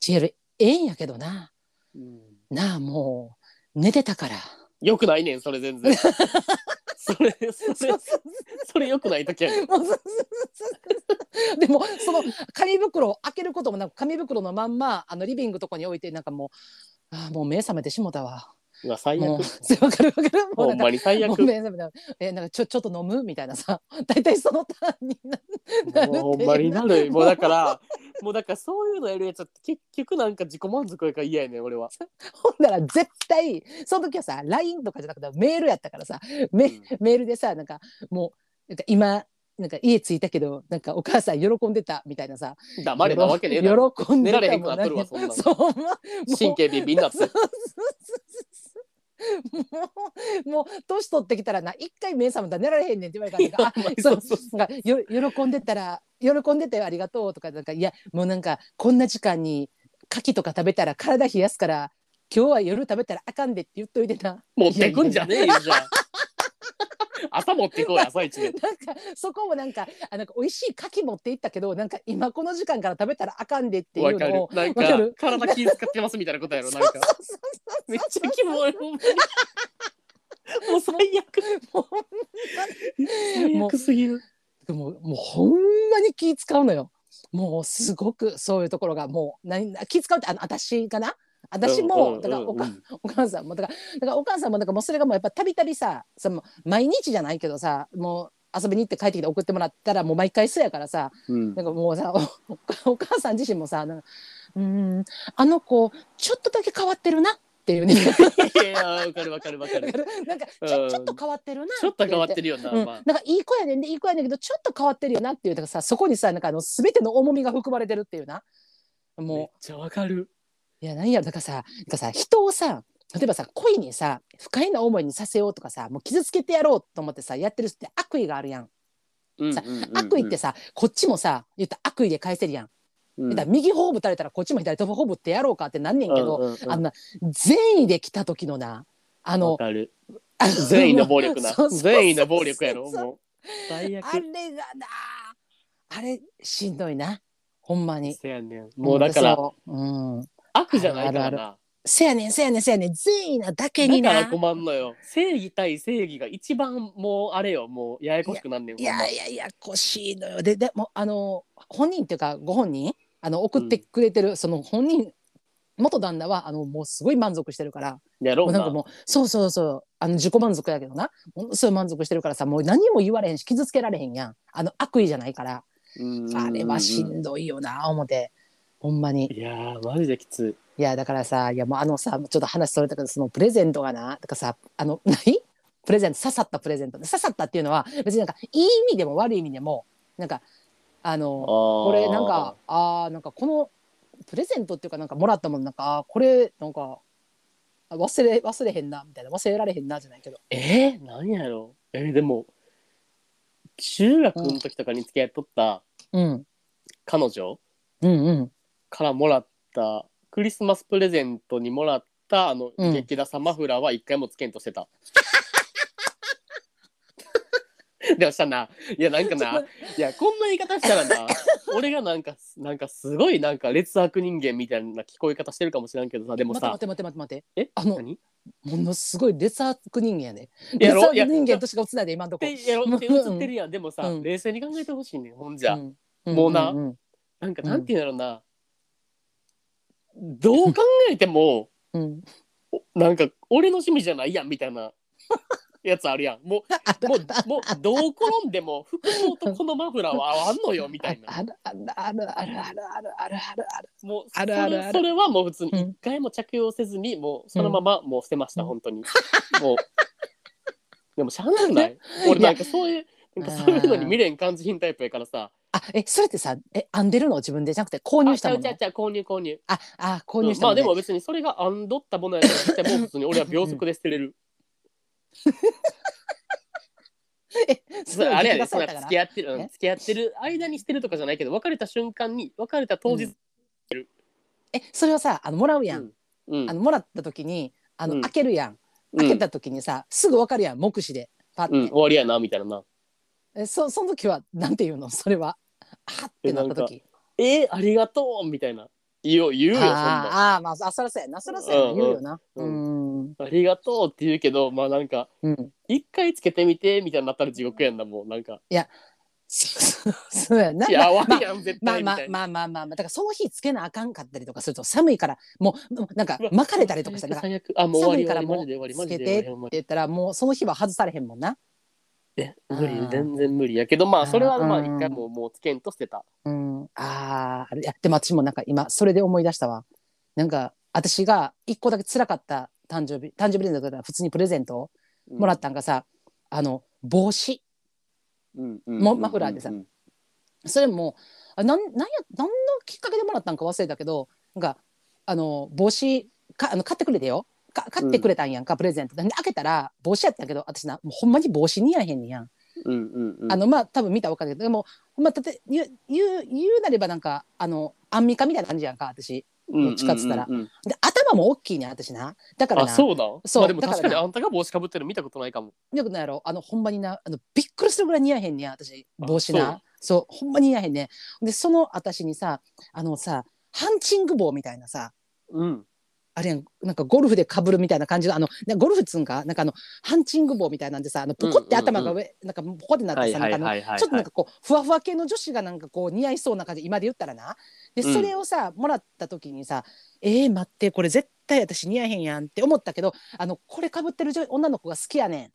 ちえるええんやけどな。うん。なあもう寝てたから」よくないねん、それ全然。それ、それ、それよくない時やね でもその紙袋を開けることもなく紙袋のまんまあのリビングとかに置いてなんかもうあーもう目覚めてしもたわ。うわ、最もう悪。わかるわかるもうほなんんかまに最悪。もう目覚めたえなんかちょちょっと飲む？みたいなさ 大体そのターンにななるっていうもうほんまになる。もうだから、もうだからそういうのやるやつって結局なんか自己満足やから嫌やねん、俺は。ほんなら絶対その時はさ LINE とかじゃなくてメールやったからさメ,、うんメールでさなんかもうなんか今なんか家着いたけどなんかお母さん喜んでたみたいなさ黙れなわけねえだろ。喜んでた寝られへんくなっとるわそんなんそうほんまもう神経ビンビンなってそう。そうそう もうもう年取ってきたらな一回目覚めたら寝られへんねんって言われたらそうそうそうよ喜んでたら喜んでたよありがとうとかなんかいやもうなんかこんな時間に牡蠣とか食べたら体冷やすから今日は夜食べたらあかんでって言っといてな持ってくんじゃねえよ、じゃあ。朝持ってこうや、朝一で。なんかそこもなんかあなんか美味しい牡蠣持って行ったけどなんか今この時間から食べたらあかんでっていわかうのを。るなんかわかる、体気使ってますみたいなことやろ、なんか。めっちゃキモい、ほんまに。もう最悪。もうすぎる。でももうほんまに気使うのよ。もうすごくそういうところがもう何気使うってあの私かな？私も、うんだからおか、うんうん。お母さんもだからだからお母さんもだからもうそれがもうやっぱたびたびさその毎日じゃないけどさもう遊びに行って帰ってきて送ってもらったらもう毎回そうやからさうん。なんかもうさ お母さん自身もさうーんあの子ちょっとだけ変わってるなっていうね。いや、わかるわかるわかる。なんかちょ,、うん。ちょっと変わってるなちょっと変わってるるよな、うん、まあ。なんかいい子やねんでいい子やねんけどちょっと変わってるよなっていうだからさそこにさなんかあの全ての重みが含まれてるっていうな。もう。めっちゃわかる。いや何やろだからさなんかさ人をさ例えばさ恋にさ不快な思いにさせようとかさもう傷つけてやろうと思ってさやってる人って悪意があるやん。さうん悪意ってさこっちもさ言ったら悪意で返せるやん。うんだ右頬ぶたれたらこっちも左手頬ぶってやろうかってなんねんけど、うんうんうんあんな善意で来た時のなあわの善意の暴力な。善意の暴力やろ、もう。あれがなあれしんどいなほんまに。せやねん。もうだから、うん、悪じゃないからある。な。せやねんせやねんせやねん。善意なだけにな。だから困んのよ。正義対正義が一番もうあれよ、もうややこしくなんねん。いほんま。やいやいやこしいのよ。ででもあの本人っていうかご本人あの送ってくれてる、その本人元旦那はあのもうすごい満足してるから。やろうな。もうなんかもうそうそうそう。あの自己満足やけどな。ものすごい満足してるからさもう何も言われへんし傷つけられへんやん。あの悪意じゃないから。うん。あれはしんどいよな思ってほんまに。いやーマジできつい。やだからさいやもうあのさちょっと話それたけどそのプレゼントがなだからさあの 何？プレゼント刺さったプレゼント。刺さったっていうのは別になんかいい意味でも悪い意味でもなんかあのここれなんかあーなんかこのプレゼントっていうかなんかもらったもんなんかあーこれなんかあ忘れ忘れへんなみたいな忘れられへんなじゃないけど。えー、何やろ？えーでも中学の時とかに付き合っとったうん。彼女？うんうんからもらったクリスマスプレゼントにもらったあの、うん。激ダサマフラーは一回もつけんとしてた。でもしたな。いやなんかな。いやこんな言い方したらな俺がなんかなんかすごいなんか劣悪人間みたいな聞こえ方してるかもしれんけどさでもさ待って待って待って待って待って。え？あの何？ものすごい劣悪人間やね。劣悪やろいや人間としか映ないで今んとこ。ってやろって映ってるやん。でもさ、うん。冷静に考えてほしいねんほんじゃ、ん。もうな。うん。なんかなんていうんだろうな、どう考えてもうん。おなんか俺の趣味じゃないやんみたいなやつあるやん。もうもうもうどう転んでも服装とこのマフラーは合わんのよみたいな。あるあるあるあるあるあるあるあるある。もうあるあるある。それそれはもう普通にうん。一回も着用せずにもうそのままもう捨てました、うん本当に。もうでもしゃあなくない俺なんかそういうなんかそういうのに未練感じひんタイプやからさあえそれってさえ編んでるの？自分でじゃなくて購入したもの？ゃうちゃうちゃう購入購入。ああ購入したものねまあでも別にそれが編んどったものやとしても普通に俺は秒速で捨てれる。えそれあれやねそん付き合ってるうんえ？付き合ってる間に捨てるとかじゃないけど別れた瞬間に別れた当日えそれをさあのもらうやん、うんうん。あのもらった時にあの、うん。開けるやん。うん。開けた時にさ、すぐわかるやん目視で。パッて、うん終わりやなみたいななえそその時はなんて言うの？それは。はってなった時。えー、ありがとうみたいな。言う言うよそんな。あーあーまああそらそうやな。そらそうやな、うん言うよな。ううん。んありがとうって言うけどまあなんかうん。一回つけてみてみたいになったら地獄やんなもうなんか。そう そうやな。いやまあわりやん絶まあ対まあまあまあまあまあ。だからその日つけなあかんかったりとかすると寒いからもうなんか巻 かれたりとかしたら寒いからもうつけてって言ったらもうその日は外されへんもんな。え無理全然無理やけどまあそれはまあ一回もうもうつけんと捨てた。うん、あーあやでも私もなんか今それで思い出したわ。なんか私が一個だけ辛かった誕生日誕生日プレゼントだったら普通にプレゼントをもらったんがさ、あの帽子。うんうんもマフラーでさ。うん。それもあなんなんや何のきっかけでもらったんか忘れたけどなんかあの帽子かあの買ってくれてよか買ってくれたんやんか、プレゼント。で開けたら帽子やったけど私なもうほんまに帽子似合えへんねやん。うんうんうん。あのまあ多分見たら分かるけどでもまあたて言う言う言うなればなんかあのアンミカみたいな感じやんか私。どっちかっつったらうんうんうんで頭も大きいねん私な。だからあなそうなんそうまあでも確かにあんたが帽子かぶってるの見たことないかも。よくない。やろあのほんまになあのびっくりするぐらい似合えへんねや私あ帽子な。そう。ほんまに似合えへんねでその私にさあのさハンチング帽みたいなさうんあれやんなんかゴルフでかぶるみたいな感じのあのなゴルフっつうんか？なんかあのハンチング帽みたいなんでさあのポコって頭が上、なんかポコってなっはいてさ、ちょっとなんかこうふわふわ系の女子がなんかこう似合いそうな感じ今で言ったらな。でうん。それをさ、もらった時にさ「えー、待ってこれ絶対私似合えへんやん」って思ったけどあのこれかぶってる女女の子が好きやねんって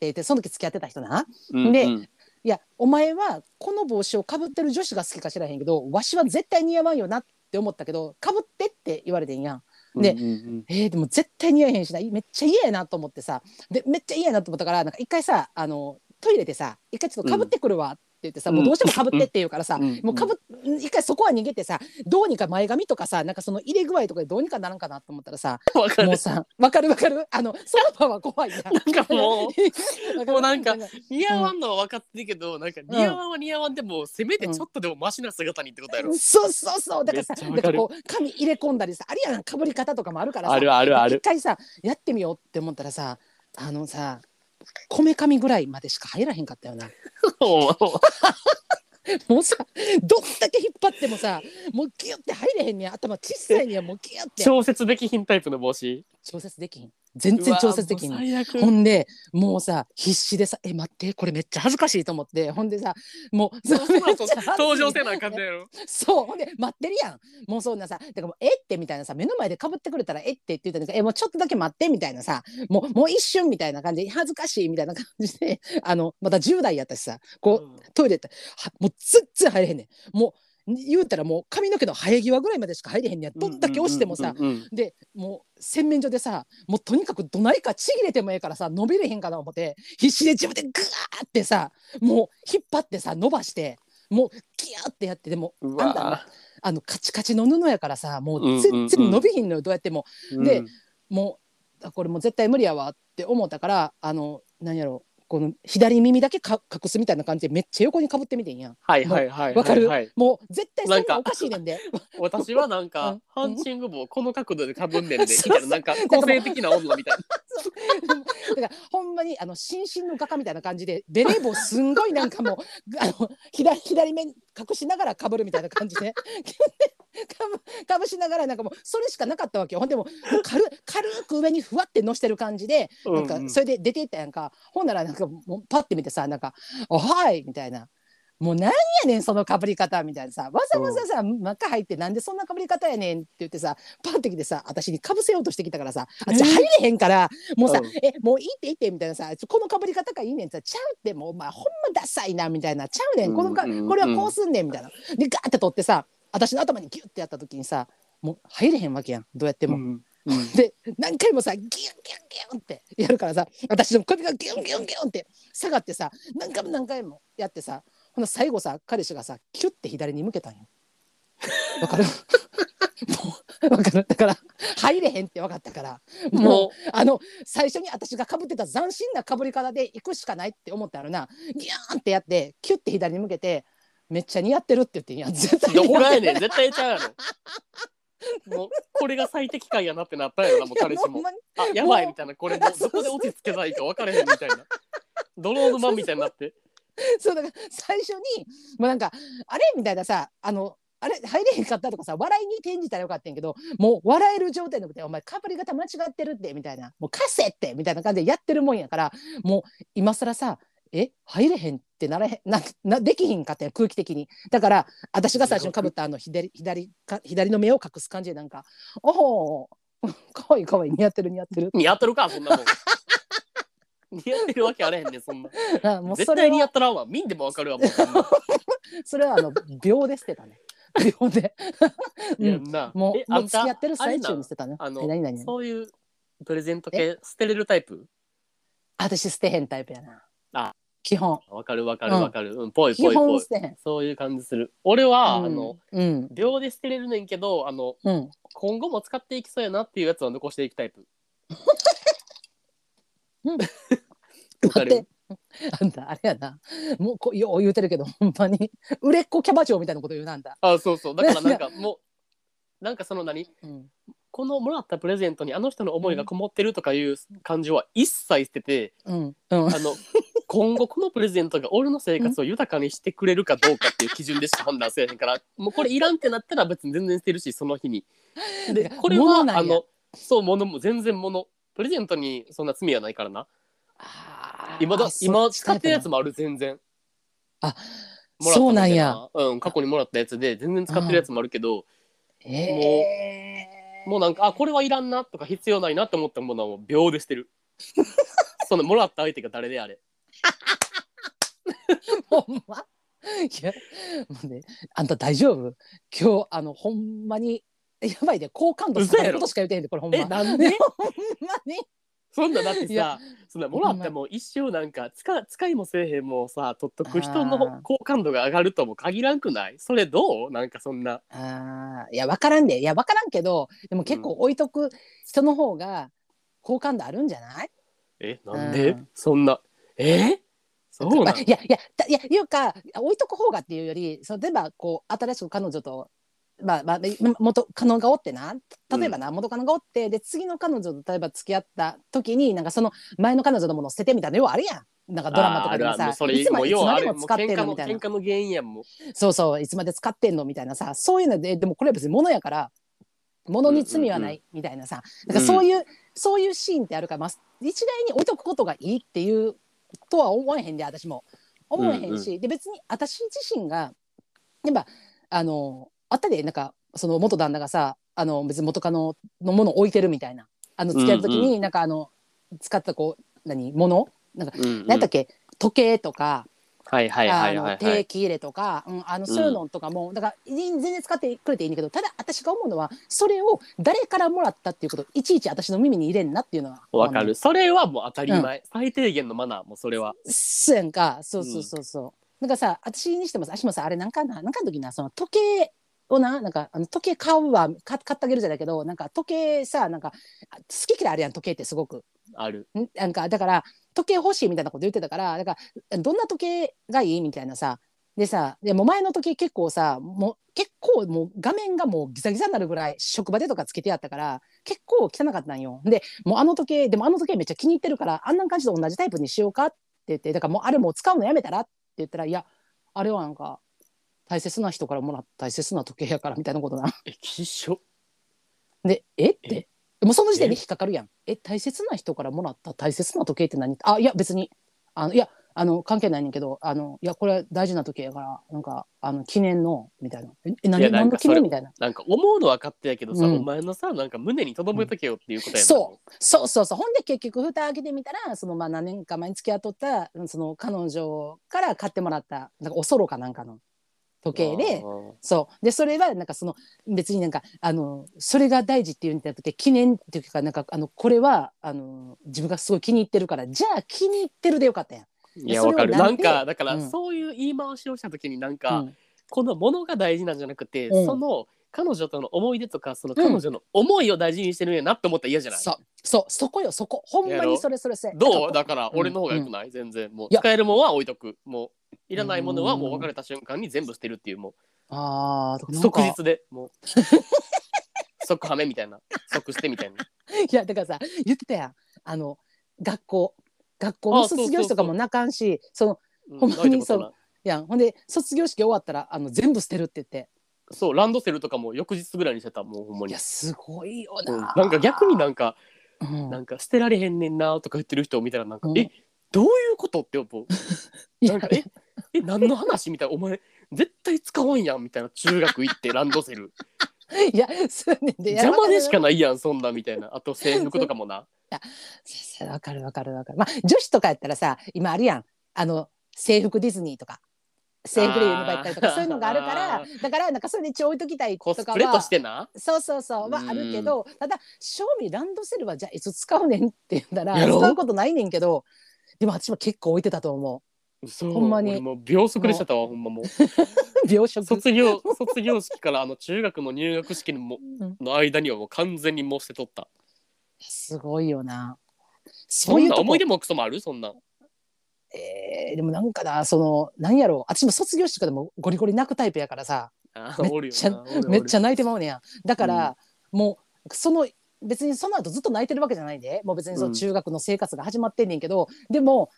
言ってその時付き合ってた人な。でうんうん。いやお前はこの帽子をかぶってる女子が好きか知らへんけどわしは絶対似合わんよなって思ったけどかぶってって言われてんやん。でうんうんうん。えー、でも絶対似合えへんしな。めっちゃ嫌やなと思ってさ。でめっちゃ嫌やなと思ったからなんか一回さあのトイレでさ一回ちょっとかぶってくるわ。って言ってさ、うんもうどうしてもかぶってって言うからさ、うん。もうかぶ一回そこは逃げてさどうにか前髪とかさなんかその入れ具合とかでどうにかならんかなと思ったらさわかる。もうさわかるわかる？あのその場は怖い。な。んかもう もうなんか似合わんのは分かってるけど、なんか似合わんは似合わんでも、せめてちょっとでもマシな姿にってことやろ、そうそうそう。だからさだからこう髪入れ込んだりさあるやんかぶり方とかもあるからさあるあるある。一回さやってみようって思ったらさあのさこめかみぐらいまでしか入らへんかったよな。もうさどんだけ引っ張ってもさもうギュッて入れへんねん頭小さいねんもうギュッて。調節できひんタイプの帽子。調節できひん全然調節できひん。うわもう最悪。ほんでもうさ必死でさ「え待ってこれめっちゃ恥ずかしい」と思ってほんでさもう登場せなあかんねやろ。そうほんで待ってるやん。もうそんなさだからもう「えっ?」てみたいなさ目の前でかぶってくれたら「えっ?」てって言ったんだけど「えもうちょっとだけ待って」みたいなさもうもう一瞬みたいな感じで恥ずかしいみたいな感じであのまた10代やったしさこう、トイレってはもう全然入れへんねん。もう言うたらもう髪の毛の生え際ぐらいまでしか入れへんねんどんだけ押してもさ、でもう洗面所でさもうとにかくどないかちぎれてもええからさ伸びれへんかな思って必死で自分でグワーってさもう引っ張ってさ伸ばしてもうギャーってやってでもうあんたわあのカチカチの布やからさもう全然伸びひんのよどうやっても。でうん。もうあこれもう絶対無理やわって思ったからあの何やろこの左耳だけか隠すみたいな感じでめっちゃ横にかぶってみてんやん。はいはいはいわかるはいはい。もう絶対そなんなおかしいねんで。私はなん うん。かハンチング帽この角度でかぶんねんで みたいななんか個性的な女みたいな だからほんまにあの新進の画家みたいな感じでベレー帽すんごいなんかもう あの左左目隠しながらかぶるみたいな感じで かぶかぶしながらなんかもうそれしかなかったわけよ。ほんでも軽軽く上にふわってのしてる感じでなんかうん。うんそれで出ていったやんか、ほんならなんかもうパッて見てさなんか「おはい」みたいな。もうなんやねんそのかぶり方みたいなさわざわざさ真っ赤入ってなんでそんなかぶり方やねんって言ってさパッてきてさ私にかぶせようとしてきたからさあじゃあ入れへんからもうさ、うん。えもういいっていいってみたいなさこのかぶり方がいいねんってさちゃうってもうお前ほんまダサいなみたいなちゃうねんこのか、これはこうすんねんみたいな。でガーって取ってさ私の頭にギュッてやった時にさもう入れへんわけやんどうやっても。うんうん。で何回もさギュンギュンギュンってやるからさ私の首がギュンギュンギュンって下がってさ何回も何回もやってさほな最後さ彼氏がさキュッて左に向けたんよ。わかる？も うわかる？だから入れへんって分かったから。もう。もあの最初に私がかぶってた斬新なかぶり方で行くしかないって思ったらな。ギューンってやってキュッて左に向けてめっちゃ似合ってるって言ってんや。ん絶対うどこがやねん。絶対ちゃうやろ。もうこれが最適解やなってなったんやろなもう彼氏も。あやばいみたいな。これもうどこで落ち着けないか分からへんみたいな。ドローの間みたいになって そうだから最初にもうなんかあれ？みたいなさあのあれ？入れへんかったとかさ笑いに転じたらよかったんやけどもう笑える状態のくてお前かぶり方間違ってるってみたいな。もう貸せってみたいな感じでやってるもんやからもう今更さえ？入れへんってならへんななできひんかったよ空気的に。だから私が最初にかぶったあの左左か左の目を隠す感じでなんか「おお かわいいかわいい似合ってる似合ってる。似合ってるかそんなもん似合ってるわけあれへんねんそんな」あもう絶対似合ったらんわ見んでも分かるわもう。そんなそれはあの秒で捨てたね。秒で。いやん。なもうもあんた付き合ってる最中に捨てたね。あのえ何何そういうプレゼント系捨てれるタイプ？私捨てへんタイプやな。あ。基本。わかるわかるうん。わかる。うんぽい基ぽいぽい。本捨てへん。そういう感じする。俺は、うん。あのうん。秒で捨てれるねんけどあのうん。今後も使っていきそうやなっていうやつは残していくタイプ うん って。あんたあれやな。もうこよう言うてるけどほんまに売れっ子キャバ嬢みたいなこと言うなんだ。あそうそうだからなんかもうなんかその何？うん。このもらったプレゼントにあの人の思いがこもってるとかいう感情は一切捨てて、うん。うん。あの今後このプレゼントが俺の生活を豊かにしてくれるかどうかっていう基準でしか判断せえへんからもうこれいらんってなったら別に全然捨てるしその日に。でこれはあのそう物も全然物プレゼントにそんな罪はないからな。あー今だそ今使ってるやつもある全然。あもらったそうなんや。みたいなうん過去にもらったやつで全然使ってるやつもあるけど。えー。もうなんかあこれはいらんなとか必要ないなって思ったものはもう秒で捨てる。そのもらった相手が誰であれ。ほんま？いやもうねあんた大丈夫？今日あのほんまにやばいで好感度下がる。ことしか言うてへんでこれほんま。えなんで？ほんまに。そんなだっていやさそんなもらっても一生なんか使使いもせえへんもんさ取っとく人の好感度が上がるとも限らんくない？それどう？なんかそんな。あー。いや分からんで。いや分からんけどでも結構置いとく人の方が好感度あるんじゃない、えなんで、うんそんな。え？そうなん？まあいやいやだいやいうか置いとく方がっていうよりその例えばこう新しく彼女とまあまあ元カノがおってな。例えばな、元カノがおってで次の彼女と例えば付き合った時になんかその前の彼女のものを捨ててみたいな要はあるやん。なんかドラマとかでもさいつまでも使ってんのみたいな。そうそういつまで使ってんのみたいなさそういうのででもこれは別に物やから物に罪はないみたいなさ、だからそういう、そういうシーンってあるから、まあ、一概に置いとくことがいいっていうとは思えへんで私も。思えへんし、で別に私自身がやっぱあのあったでなんかその元旦那がさあの別に元カノのものを置いてるみたいな。あの付き合う時に、なんかあの使ったこう何物？なんか、うんうん。何だっけ？時計とかはいはいはいはいはい。定期入れとか、うん、あのそういうのとかも、だから全然使ってくれていいんだけどただ私が思うのはそれを誰からもらったっていうことをいちいち私の耳に入れんなっていうのはわかる。それはもう当たり前、最低限のマナーもそれは。そうやんか。そうそうそうそう、なんかさ私にしてもさ私もさあれなんかな？なんかの時なその時計をななんかあの時計買うわか買ってあげるじゃないけどなんか時計さなんかあ好き嫌いあるやん時計ってすごく。ある。ん？なんかだから時計欲しいみたいなこと言ってたからだからどんな時計がいいみたいなさ。でさでも前の時計結構さもう結構もう画面がもうギザギザになるぐらい職場でとかつけてやったから結構汚かったんよ。でもうあの時計でもあの時計めっちゃ気に入ってるからあんな感じで同じタイプにしようかって言ってだからもうあれもう使うのやめたらって言ったらいやあれはなんか大切な人からもらった大切な時計やからみたいなことな。え希少でえ？ってもうその時点で引っかかるやん。え大切な人からもらった大切な時計って何？あいや別にあのいやあの関係ないねんけどあのいやこれ大事な時計やからなんかあの記念のみたいな。え？えいや何何の記念みたいな？なんか思うの分かってやけどさ、うん。お前のさなんか胸に留めとけよっていうことやな、そう。そうそうそう。ほんで結局蓋開けてみたらそのまあ何年か前に付き合っとったうんその彼女から買ってもらったなんかおそろかなんかの時計でそう。でそれはなんかその別になんかあのそれが大事っていうんじゃなくて記念っていうかなんかあのこれはあの自分がすごい気に入ってるからじゃあ気に入ってるでよかったやん。いやわかる。なんんかだからうん。そういう言い回しをした時になんか、うん。このものが大事なんじゃなくて、うん。その彼女との思い出とかその彼女の思いを大事にしてるんやなって思ったら嫌じゃない、そうそうそこよそこ。ほんまにそれそれそれ。どう？だだから俺の方がよくない、全然。もういや。使えるものは置いとく。もういらないものはもう別れた瞬間に全部捨てるっていうもあーうなんか。即日でもう。即はめみたいな。即捨てみたいな。いやだからさ言ってたやん。あの学校。学校のあそうそう卒業式とかも泣かんしそのうんほんまにないってことない。やんほんで卒業式終わったらあの全部捨てるって言ってそうランドセルとかも翌日ぐらいにしてたもうほんまに。いやすごいようんな、なんか逆になんかうん。なんか捨てられへんねんなとか言ってる人を見たらなんか、うん。えどういうことって思う。いや。なんかええ何の話みたいな。お前絶対使わんやんみたいな中学行って ランドセル。いやそうねんで邪魔でしかわないやんそんなみたいな。あと制服とかもな。かるわかるわかるわかる。まあ女子とかやったらさ今あるやん。あの制服ディズニーとか制服でユニバ行ったりとかそういうのがあるからだからなんかそれで一応置いときたいコとかスプレとはしてな。そうそうそう。はあるけどただ正味ランドセルはじゃあいつ使うねんって言ったらやろ使うことないねんけどでも私は結構置いてたと思嘘。ほんまに。俺もう秒速でしたわほんまもう。う 秒食卒業卒業式からあの中学の入学式のもうん。の間にはもう完全にもう捨てとった。すごいよな。そそんな思い出もクソもある？そんなえーでもなんかなそのなんやろ私も卒業式とかでもゴリゴリ泣くタイプやからさ。めっちゃめっちゃ泣いてまうねや。だから、もうその別にその後ずっと泣いてるわけじゃないで。もう別にそうのん。中学の生活が始まってんねんけど、でも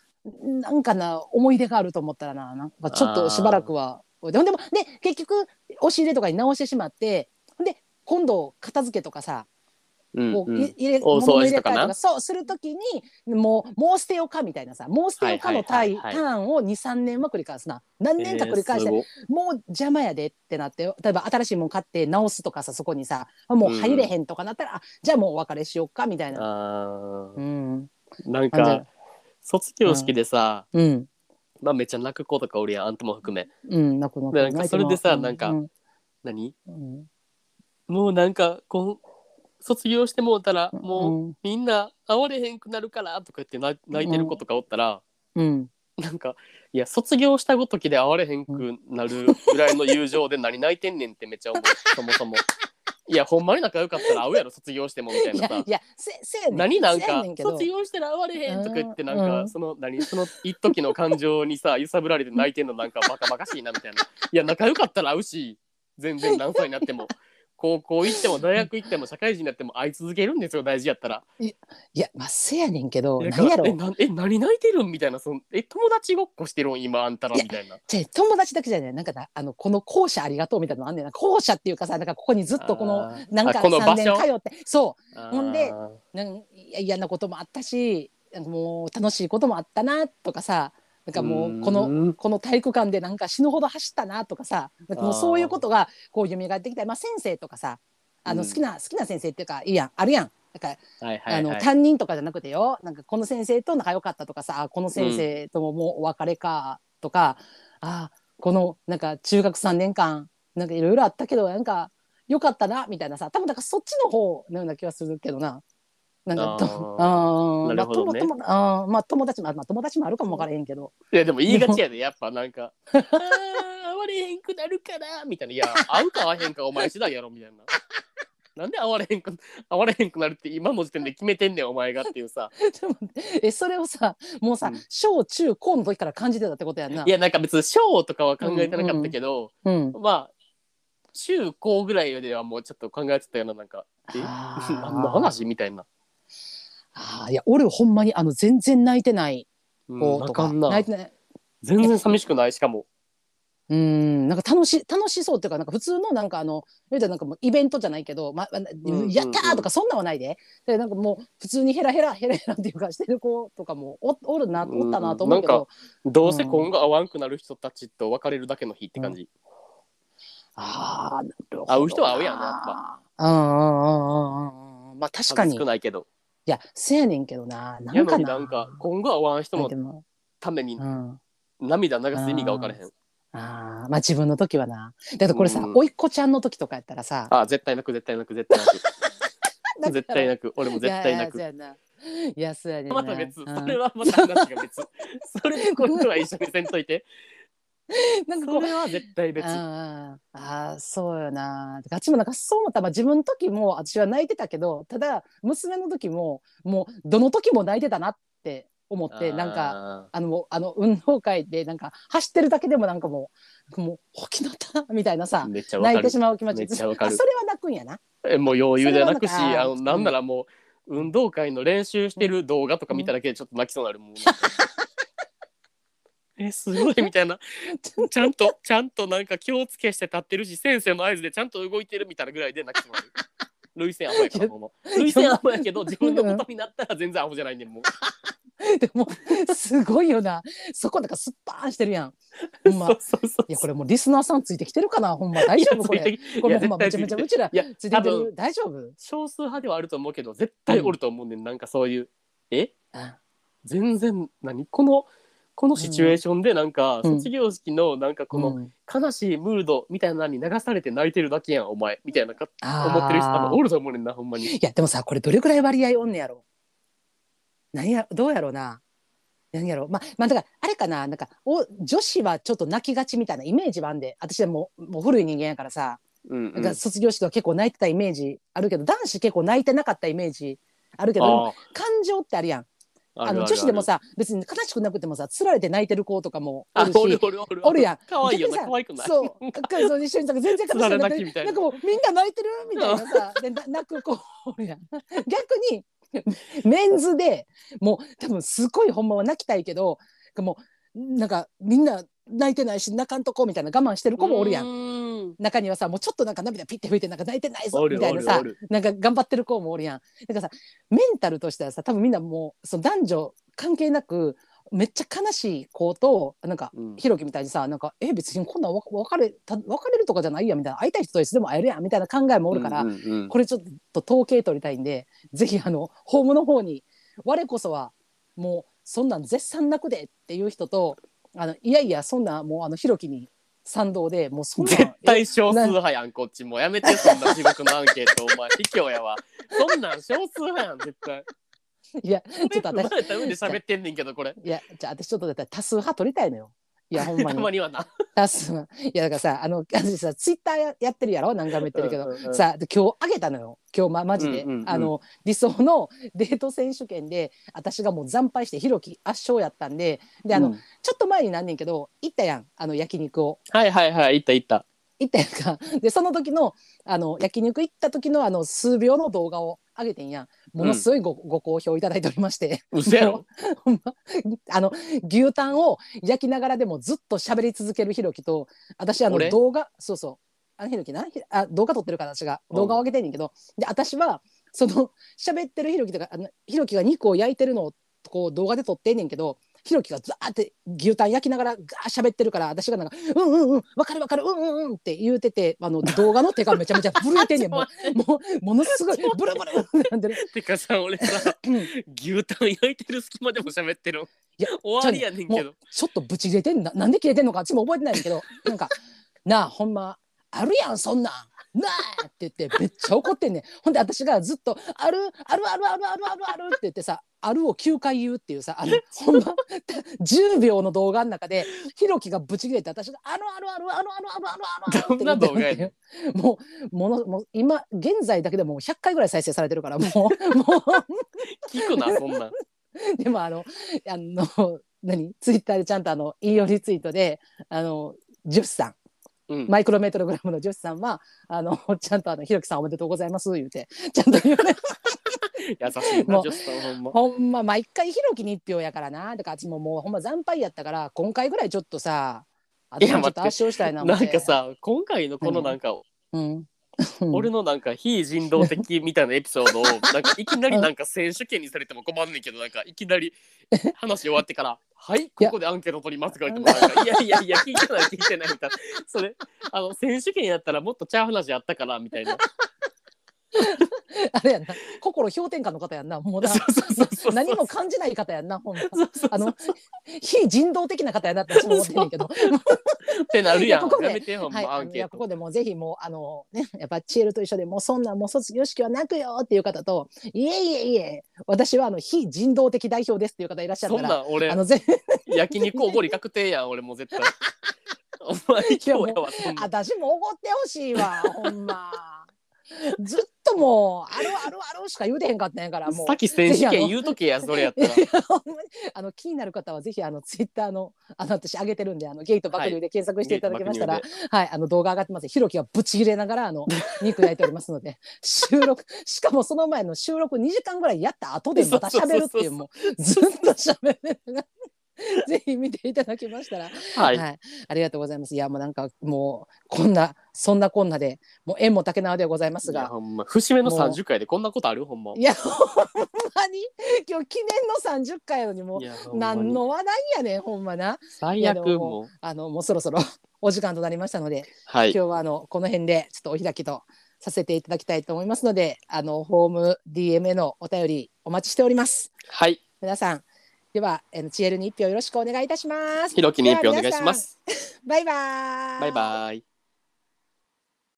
なんかな思い出があると思ったらななんかちょっとしばらくは。ででもで結局押し入れとかに直してしまってで今度片付けとかさうんこう、うん。い入れお物を入れたりとかそうするときにもうもう捨てようかみたいなさもう捨てようかのタイはいはいターンを23年は繰り返すな。何年か繰り返して、えーもう邪魔やでってなって例えば新しいもん買って直すとかさそこにさもう入れへんとかなったら、あじゃあもうお別れしようかみたいな。うん。なんか卒業式でさ、うん。まあめっちゃ泣く子とかおるやんあんたも含め。うん泣く泣く。でなんかそれでさうなんかうん。何？うん。もうなんかこう卒業してもうたらうん。もうみんな会われへんくなるからとか言って泣泣いてる子とかおったら、うん。なんかいや卒業したごときで会われへんくなるぐらいの友情で何泣いてんねんってめっちゃ思う。そもそも。いやほんまに仲良かったら会うやろ卒業してもみたいな。さいやせせ何なんか卒業したら会われへんとか言ってなんかうんその何その一時の感情にさ揺さぶられて泣いてんのなんかバカバカしいなみたいな。いや仲良かったら会うし全然何歳になっても高校行っても大学行っても社会人になっても会い続けるんですよ大事やったら。いやまあせやねんけどだ何やろ？えなえ何泣いてるんみたいなそんえ友達ごっこしてるん今あんたらみたいな。じゃあ友達だけじゃない。なんかなあのこの校舎ありがとうみたいなのあんねんな。校舎っていうかさなんかここにずっとこのなんかあこの場3所？年通ってそう。ほんでなん嫌なこともあったしもう楽しいこともあったなとかさなんかもうこのうん。この体育館でなんか死ぬほど走ったなとかさなんかもうそういうことがこう蘇ってきたり、まあ、先生とかさあのうん。好きな、好きな先生っていうかいいやんあるやん。なんかはいはいはい。あの担任とかじゃなくてよ。なんかこの先生と仲良かったとかさあこの先生とももうお別れかとか、あこのなんか中学3年間なんかいろいろあったけどなんか良かったなみたいなさ。多分なんかそっちの方のような気がするけどな。なんかとああーなるほどね。まあ、友友あーまあ友達もまあ友達もあるかも分からへんけど。いやでも言いがちやでやっぱなんか「あー会われへんくなるから」みたいな「いや会うか会わへんかお前次第やろ」みたいな。なんで会われへんく会われへんくなるって今の時点で決めてんねんお前がっていうさ。で もえそれをさもうさ、うん。小中高の時から感じてたってことやんな。いやなんか別に賞とかは考えてなかったけど、うん、まあ中高ぐらいではもうちょっと考えてたようななんか「え？あー。何の話?」みたいな。あーいや俺ほんまにあの全然泣いてないうん子とか、あかんな。泣いてない。全然寂しくないしかも。うんなんか楽し楽しそうっていうかなんか普通のなんかあのなんかもうイベントじゃないけど、まあ、んうんやったーとかそんなんはないで。でなんかもう普通にヘラヘラヘラヘラっていうかしてる子とかもおおるなうんおったなと思うけど、どうせ今後会わんくなる人たちと別れるだけの日って感じ。ああなるほどな。会う人は会うやんねやっぱ。うんうんうんうんうん。まあ確かに。数少ないけど。いやせやねんけどな。なやのんかな。になんか今後会わん人のでもためにうん。涙流す意味が分からへん。あーまあ自分の時はな。だからこれさ、うん。おいっ子ちゃんの時とかやったらさ。あ絶対泣く絶対泣く絶対泣く。だ絶対泣く。俺も絶対泣く。いやいやそうやな。いやそうやねんな。また別うん。それはまた話が別。それで今度は一緒にせんといて なんかこれは絶対別。あーあーそうよな。あっちもなんかそう思った、まあ、自分の時も私は泣いてたけどただ娘の時ももうどの時も泣いてたなって思ってなんかかあのあの運動会でなんか走ってるだけでもなんかもうもう「起きなった」みたいなさ泣いてしまう気持ち。それは泣くんやな。えもう余裕で泣くしあのなんならもう運動会の練習してる動画とか見ただけでちょっと泣きそうになるもんえすごいみたいな。ちゃんとちゃんとなんか気をつけして立ってるし先生の合図でちゃんと動いてるみたいなぐらいで泣きそうになる。涙腺アホやからほんま。涙腺アホやけど自分のことになったら全然アホじゃないねんもう。でもすごいよな。そこなんかスッパーンしてるやん。ほんま。そうそうそういやこれもうリスナーさんついてきてるかなほんま。大丈夫これ？これいやほんまめちゃめちゃうちらいやついてる。大丈夫？少数派ではあると思うけど絶対おると思うねん、なんかそういうえ？あ。全然何？このこのシチュエーションでなんか、うん。卒業式のなんかこのうん。悲しいムードみたいなのに流されて泣いてるだけやんお前みたいなかあー。思ってる人多分おると思うねんなほんまに。いやでもさこれどれくらい割合おんねやろ。何やどうやろうな。何やろまあまあだからあれかななんかお女子はちょっと泣きがちみたいなイメージはあんで。私はもうもう古い人間やからさ、うんうん。なんか卒業式は結構泣いてたイメージあるけど男子結構泣いてなかったイメージあるけどあ感情ってあるやんああの女子でもさ別に悲しくなくてもさつられて泣いてる子とかもおるしあおるおるおる。おるやん。可愛いよな可愛くない。そうかかそう一緒に全然つられな泣きみたいな。なんかもうみんな泣いてるみたいなさでな泣く子おるやん。逆にメンズでもう多分すごいほんまは泣きたいけどもうなんかみんな泣いてないし泣かんとこみたいな我慢してる子もおるやん。ん中にはさもうちょっとなんか涙ピッて拭いてなんか泣いてないぞみたいなさなんか頑張ってる子もおるやん。だからさメンタルとしてはさ多分みんなもうその男女関係なくめっちゃ悲しい子となんかうん。ひろきみたいにさなんかえ別にこんなんわ別れた別れるとかじゃないやみたいな会いたい人といつでも会えるやんみたいな考えもおるから、うんうんうん。これちょっと統計取りたいんでぜひあのホームの方に我こそはもうそんなん絶賛泣くでっていう人とあのいやいやそんなもうあのひろきに賛同でもうそんなん絶対少数派やんこっちもやめてそんな地獄のアンケートお前。卑怯やわ。そんなん少数派やん絶対。え いやちょっと生ま私れた上で喋ってんねんけどこれ。いやじゃあ私ちょっとだったら多数派取りたいのよ。いや ほんまたにまにはな。いやだからさあの私さツイッターややってるやろ？何回も言ってるけど、うんうんうん。さで今日あげたのよ。今日まマジで、うんうんうん。あの理想のデート選手権で私がもう惨敗してひろき圧勝やったんで。であの、うん。ちょっと前になんねんけど行ったやん。あの焼肉を。はいはいはい行った行った。行ったやんか。でその時のあの焼肉行った時のあの数秒の動画を上げてんやんものすごいご,、ご好評いただいておりまして。うせやろ。ほんま。あの牛タンを焼きながらでもずっと喋り続けるひろきと私あの俺？動画そうそう。あのひろきなひあ動画撮ってるから私が。動画を上げてんねんけど、で私はその喋ってるひろきとかあのひろきが肉を焼いてるのをこう動画で撮ってんねんけどひろきがザーって牛タン焼きながらガー喋ってるから私がなんか「うんうんうんわかるわかるうんうんうん」って言うててあの 動画の手がめちゃめちゃ震えてんねん。もうもうものすごいブルブルなってる。てかさ俺さうん。牛タン焼いてる隙間でも喋ってる。いや終わりやねんけど。ちょっとブチ切れてんななんで切れてんのか私も覚えてないんだけどなんか「なあほんまあるやんそんなん。なあ!」って言ってめっちゃ怒ってんねん。ほんで私がずっと「あるあるあるあるあるあるある」って言ってさ「あるを9回言うっていうさあの ほんま10秒の動画の中でひろきがぶち切れて私が「あのあるあるあのあるあるあのあるある」って言ってるってもうものもう今現在だけでもう100回ぐらい再生されてるからもうもう聞くなそんなでもあのあの何ツイッターでちゃんとあの引用リツイートであのジュスさんマイクロメートログラムのジュスさんは、あの、ちゃんとあの、ひろきさんおめでとうございます、言うて、ちゃんと言うね。優しいもうなジョスさんほんまほんま、毎回ひろきに一票やからな。だから、あっちももうほんま惨敗やったから、今回ぐらいちょっとさ、あとちょっと圧勝したいな。なんか、さ今回のこのなんか、うん。俺のなんか非人道的みたいなエピソードをなんかいきなりなんか選手権にされても困んねんけどなんかいきなり話終わってから「はいここでアンケート取ります」てもなんか「いやいやいや聞いてない聞いてない」みたいな。それあの選手権やったらもっとちゃう話あったからみたいな あれやんな。心氷点下の方やんな。もうなそうそうそうそう何も感じない方やんな、ほんま。そうそうそうあの、非人道的な方やなって私も思ってんねんけど。ってなるやんここでやめてほんはい、まアンケートここでもうぜひもうあのねやっぱチエルと一緒でもうそんなもう卒業式はなくよっていう方といえいえいえ私はあの非人道的代表ですっていう方いらっしゃっそたらんなん俺あのぜ焼肉おごり確定やん俺もう絶対 お前今日やわ私もおごってほしいわほんま ずっともうあるあるあるしか言うてへんかったんやからもう。さっき選手権言うとけやそれやったら。あの気になる方はぜひあのツイッターのあの私上げてるんであのゲイと爆乳で検索していただきましたら、ははいい、あの動画上がってます。ひろきがブチ切れながらあの肉焼いておりますので 収録しかもその前の収録2時間ぐらいやった後でまた喋るっていうもうずっと喋る ぜひ見ていただきましたら、ははい。い、ありがとうございます。いやもうなんかもうこんなそんなこんなでもう縁も竹縄ではございますが。ま節目のもう。30回でこんなことあるほんま。いやほんまに？今日記念の30回やのにも何の話題やねんほんまな。最悪もう。あのもうそろそろお時間となりましたので、はい。今日はあのこの辺でちょっとお開きとさせていただきたいと思いますのであのホーム DM へのお便りお待ちしております。はい。皆さんではあのチエルに一票よろしくお願いいたします。ひろきに一票お願いします。バイバーイ。バイバイ